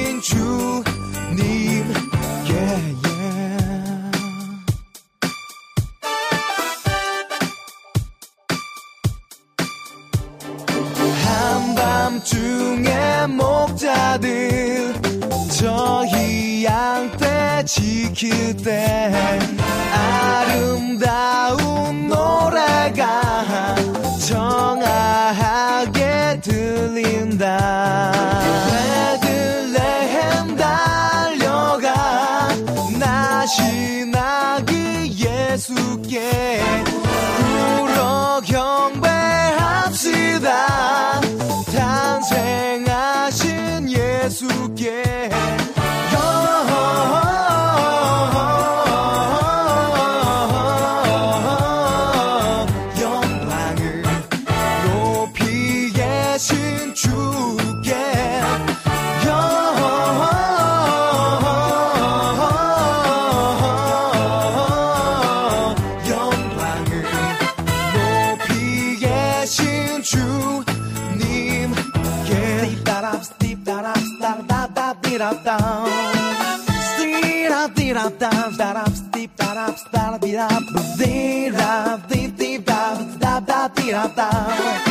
따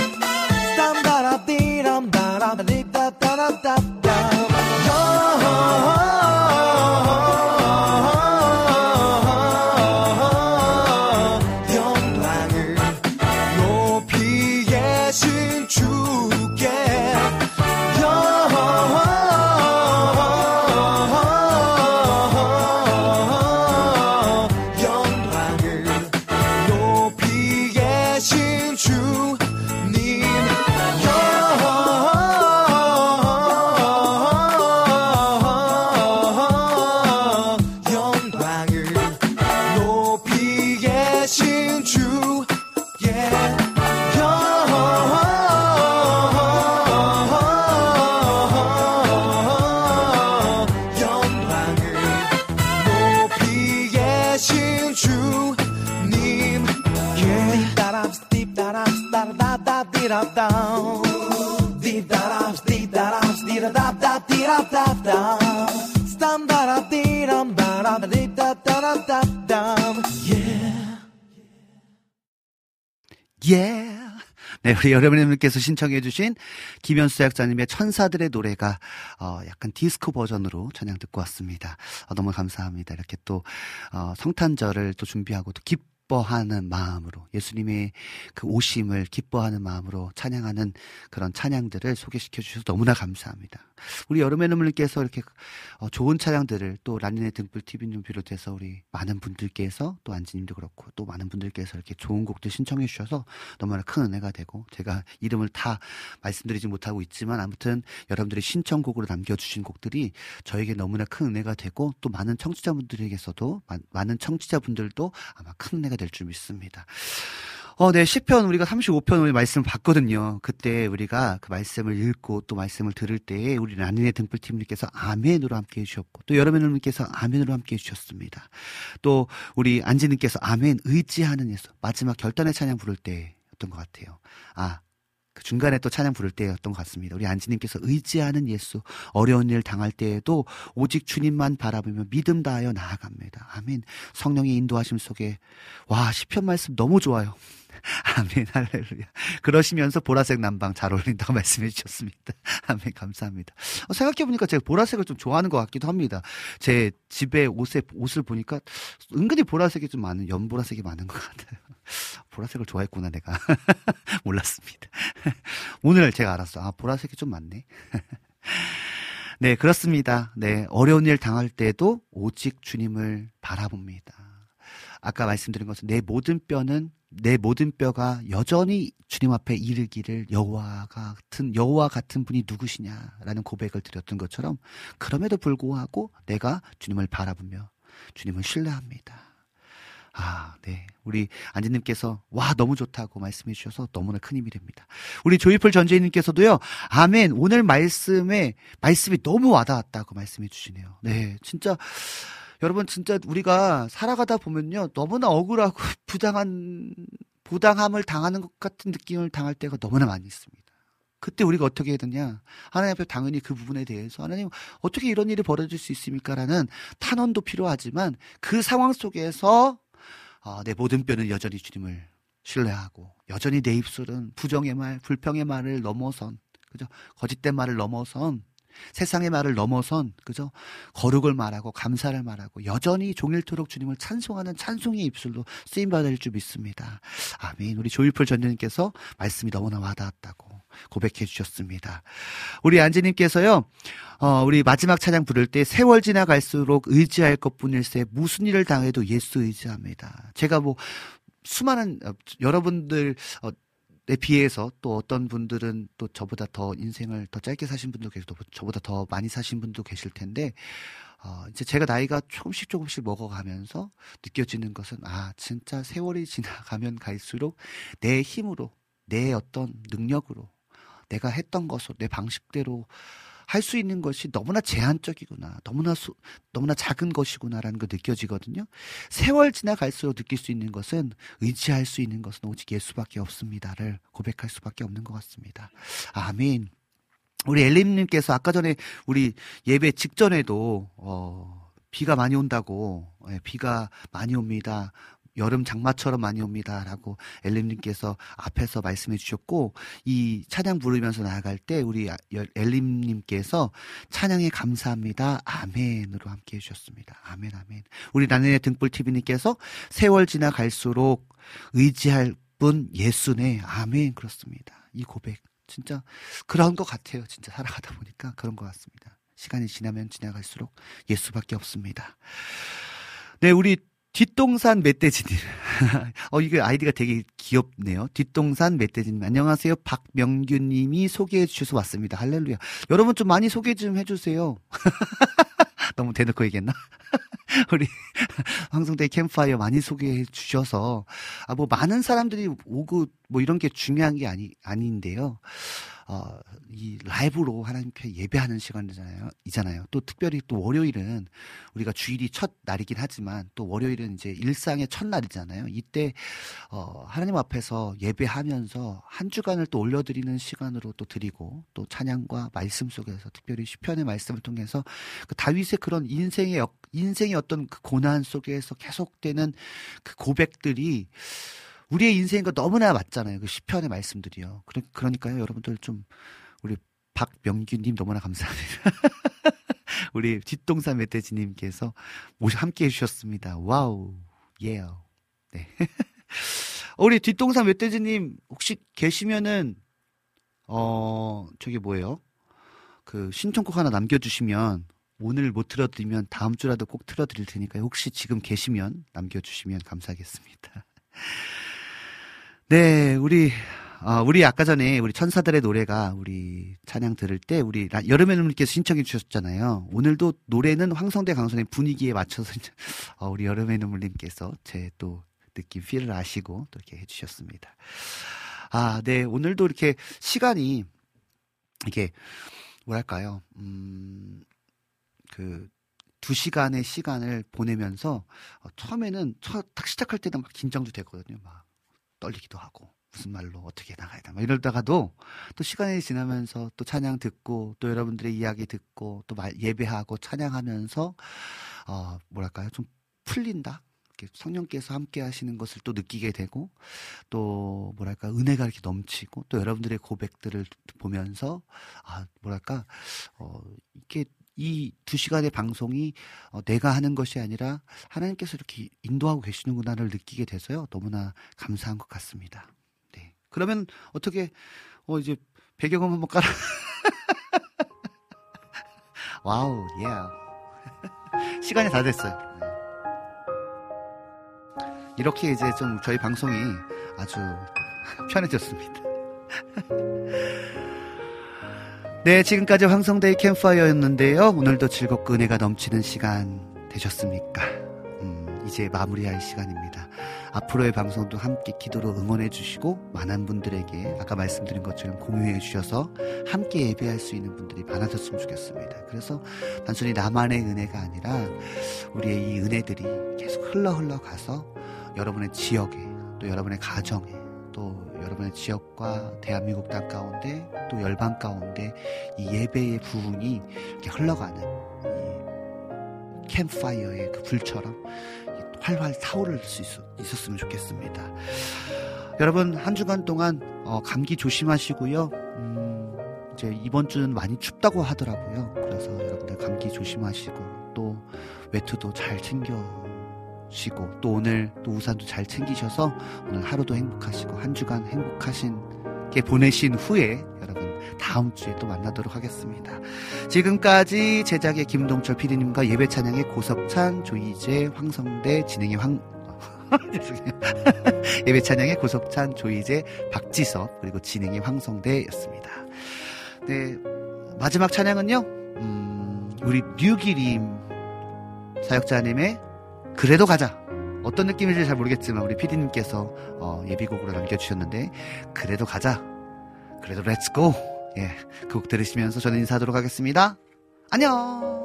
네, 우리 여러분들께서 신청해주신 김현수 약자님의 천사들의 노래가 어, 약간 디스코 버전으로 찬양 듣고 왔습니다. 어, 너무 감사합니다. 이렇게 또 어, 성탄절을 또 준비하고 또 기뻐하는 마음으로 예수님의 그 오심을 기뻐하는 마음으로 찬양하는 그런 찬양들을 소개시켜 주셔서 너무나 감사합니다. 우리 여름의 눈물님께서 이렇게 어, 좋은 찬양들을 또 라니네 등불 TV님 비롯해서 우리 많은 분들께서 또 안지님도 그렇고 또 많은 분들께서 이렇게 좋은 곡들 신청해 주셔서 너무나 큰 은혜가 되고 제가 이름을 다 말씀드리지 못하고 있지만 아무튼 여러분들의 신청곡으로 남겨주신 곡들이 저에게 너무나 큰 은혜가 되고 또 많은 청취자분들에게서도 마- 많은 청취자분들도 아마 큰 은혜가 될 줄 믿습니다. 어, 네, 10편, 우리가 35편 우리 말씀을 봤거든요. 그때 우리가 그 말씀을 읽고 또 말씀을 들을 때에 우리 라니네 등불팀님께서 아멘으로 함께 해주셨고, 또 여러분들께서 아멘으로 함께 해주셨습니다. 또 우리 안지님께서 아멘, 의지하는 예수. 마지막 결단의 찬양 부를 때였던 것 같아요. 아, 그 중간에 또 찬양 부를 때였던 것 같습니다. 우리 안지님께서 의지하는 예수, 어려운 일 당할 때에도 오직 주님만 바라보며 믿음 다하여 나아갑니다. 아멘. 성령의 인도하심 속에, 와, 시편 말씀 너무 좋아요. 아멘, 할렐루야. 그러시면서 보라색 남방 잘 어울린다고 말씀해 주셨습니다. 아멘, 감사합니다. 어, 생각해 보니까 제가 보라색을 좀 좋아하는 것 같기도 합니다. 제 집에 옷에, 옷을 보니까 은근히 보라색이 좀 많은, 연보라색이 많은 것 같아요. 보라색을 좋아했구나, 내가. 몰랐습니다. 오늘 제가 알았어. 아, 보라색이 좀 많네. 네, 그렇습니다. 네, 어려운 일 당할 때도 오직 주님을 바라봅니다. 아까 말씀드린 것은 내 모든 뼈는 내 모든 뼈가 여전히 주님 앞에 이르기를 여호와 같은 여호와 같은 분이 누구시냐라는 고백을 드렸던 것처럼 그럼에도 불구하고 내가 주님을 바라보며 주님을 신뢰합니다. 아, 네. 우리 안지님께서 와 너무 좋다고 말씀해 주셔서 너무나 큰 힘이 됩니다. 우리 조이풀 전재희님께서도요. 아멘. 오늘 말씀에 말씀이 너무 와닿았다고 말씀해 주시네요. 네, 진짜 여러분 진짜 우리가 살아가다 보면요 너무나 억울하고 부당한 부당함을 당하는 것 같은 느낌을 당할 때가 너무나 많이 있습니다. 그때 우리가 어떻게 해야 되냐? 하나님 앞에 당연히 그 부분에 대해서 하나님 어떻게 이런 일이 벌어질 수 있습니까라는 탄원도 필요하지만 그 상황 속에서 아, 내 모든 뼈는 여전히 주님을 신뢰하고 여전히 내 입술은 부정의 말, 불평의 말을 넘어선 그죠? 거짓된 말을 넘어선 세상의 말을 넘어선 그죠? 거룩을 말하고 감사를 말하고 여전히 종일토록 주님을 찬송하는 찬송의 입술로 쓰임 받을 줄 믿습니다. 아멘. 우리 조일풀 전님께서 말씀이 너무나 와닿았다고 고백해 주셨습니다. 우리 안지님께서요. 어, 우리 마지막 찬양 부를 때 세월 지나갈수록 의지할 것 뿐일세 무슨 일을 당해도 예수 의지합니다. 제가 뭐 수많은 어, 여러분들 어, 에 비해서 또 어떤 분들은 또 저보다 더 인생을 더 짧게 사신 분도 계시고 저보다 더 많이 사신 분도 계실 텐데 어, 이제 제가 나이가 조금씩 조금씩 먹어가면서 느껴지는 것은 아 진짜 세월이 지나가면 갈수록 내 힘으로 내 어떤 능력으로 내가 했던 것으로 내 방식대로 할 수 있는 것이 너무나 제한적이구나 너무나 수, 너무나 작은 것이구나라는 거 느껴지거든요. 세월 지나갈수록 느낄 수 있는 것은 의지할 수 있는 것은 오직 예수밖에 없습니다를 고백할 수밖에 없는 것 같습니다. 아멘. 우리 엘림님께서 아까 전에 우리 예배 직전에도 어, 비가 많이 온다고 예, 비가 많이 옵니다. 여름 장마처럼 많이 옵니다라고 엘림님께서 앞에서 말씀해 주셨고 이 찬양 부르면서 나아갈 때 우리 아- 여- 엘림님께서 찬양에 감사합니다. 아멘으로 함께 해주셨습니다. 아멘 아멘. 우리 나는의 등불 TV님께서 세월 지나 갈수록 의지할 분 예수네. 아멘. 그렇습니다. 이 고백 진짜 그런 것 같아요. 진짜 살아가다 보니까 그런 것 같습니다. 시간이 지나면 지나갈수록 예수밖에 없습니다. 네 우리 뒷동산 멧돼지님. 어, 이거 아이디가 되게 귀엽네요. 뒷동산 멧돼지님. 안녕하세요. 박명규님이 소개해 주셔서 왔습니다. 할렐루야. 여러분 좀 많이 소개 좀 해주세요. 너무 대놓고 얘기했나? 우리 황성대 캠파이어 많이 소개해 주셔서 아 뭐 많은 사람들이 오고 뭐 이런 게 중요한 게 아니 아닌데요. 어, 이 라이브로 하나님께 예배하는 시간이잖아요. 이잖아요. 또 특별히 또 월요일은 우리가 주일이 첫 날이긴 하지만 또 월요일은 이제 일상의 첫 날이잖아요. 이때 어, 하나님 앞에서 예배하면서 한 주간을 또 올려드리는 시간으로 또 드리고 또 찬양과 말씀 속에서 특별히 시편의 말씀을 통해서 그 다윗의 그런 인생의 역- 인생의 어떤 그 고난 속에서 계속되는 그 고백들이 우리의 인생과 너무나 맞잖아요. 그 시편의 말씀들이요. 그러, 그러니까요, 여러분들 좀 우리 박명규님 너무나 감사합니다. 우리 뒷동산 멧돼지님께서 모시 함께 해주셨습니다. wow, 예. 네. 우리 뒷동산 멧돼지님 혹시 계시면은 어 저기 뭐예요? 그 신청곡 하나 남겨주시면 오늘 못 틀어드리면 다음 주라도 꼭 틀어드릴 테니까 혹시 지금 계시면 남겨주시면 감사하겠습니다. 네, 우리 아, 우리 아까 전에 우리 천사들의 노래가 우리 찬양 들을 때 우리 라- 여름의 눈물께서 신청해 주셨잖아요. 오늘도 노래는 황성대 강선의 분위기에 맞춰서 어, 우리 여름의 눈물님께서 제 또 느낌 필을 아시고 또 이렇게 해주셨습니다. 아, 네, 오늘도 이렇게 시간이 이게 뭐랄까요, 음, 그, 두 시간의 시간을 보내면서, 어, 처음에는, 첫, 딱 시작할 때는 막 긴장도 되거든요. 막, 떨리기도 하고, 무슨 말로 어떻게 나가야 되나, 막 이러다가도, 또 시간이 지나면서 또 찬양 듣고, 또 여러분들의 이야기 듣고, 또 말, 예배하고 찬양하면서, 어, 뭐랄까요, 좀 풀린다? 이렇게 성령께서 함께 하시는 것을 또 느끼게 되고, 또, 뭐랄까, 은혜가 이렇게 넘치고, 또 여러분들의 고백들을 보면서, 아, 뭐랄까, 어, 이게 이 두 시간의 방송이 어, 내가 하는 것이 아니라 하나님께서 이렇게 인도하고 계시는구나를 느끼게 돼서요. 너무나 감사한 것 같습니다. 네. 그러면 어떻게, 어, 이제 배경음 한번 깔아. 와우, 예. 시간이 다 됐어요. 네. 이렇게 이제 좀 저희 방송이 아주 편해졌습니다. 네, 지금까지 황성대의 캠파이어였는데요. 오늘도 즐겁고 은혜가 넘치는 시간 되셨습니까? 음, 이제 마무리할 시간입니다. 앞으로의 방송도 함께 기도로 응원해 주시고 많은 분들에게 아까 말씀드린 것처럼 공유해 주셔서 함께 예배할 수 있는 분들이 많아졌으면 좋겠습니다. 그래서 단순히 나만의 은혜가 아니라 우리의 이 은혜들이 계속 흘러 흘러 가서 여러분의 지역에 또 여러분의 가정에 또 여러분의 지역과 대한민국 땅 가운데 또 열방 가운데 이 예배의 부흥이 이렇게 흘러가는 이 캠파이어의 그 불처럼 이 활활 타오를 수 있, 있었으면 좋겠습니다. 여러분 한 주간 동안 어, 감기 조심하시고요. 음, 이제 이번 주는 많이 춥다고 하더라고요. 그래서 여러분들 감기 조심하시고 또 외투도 잘 챙겨 쉬고 또 오늘 또 우산도 잘 챙기셔서 오늘 하루도 행복하시고 한 주간 행복하신 게 보내신 후에 여러분 다음 주에 또 만나도록 하겠습니다. 지금까지 제작의 김동철 PD님과 예배 찬양의 고석찬, 조이재, 황성대 진행의 황. 예배 찬양의 고석찬, 조이재, 박지섭 그리고 진행의 황성대였습니다. 네 마지막 찬양은요. 음, 우리 류기림 사역자님의 그래도 가자. 어떤 느낌인지 잘 모르겠지만 우리 PD님께서 어, 예비곡으로 남겨주셨는데 그래도 가자. 그래도 let's go. 예, 그 곡 들으시면서 저는 인사하도록 하겠습니다. 안녕.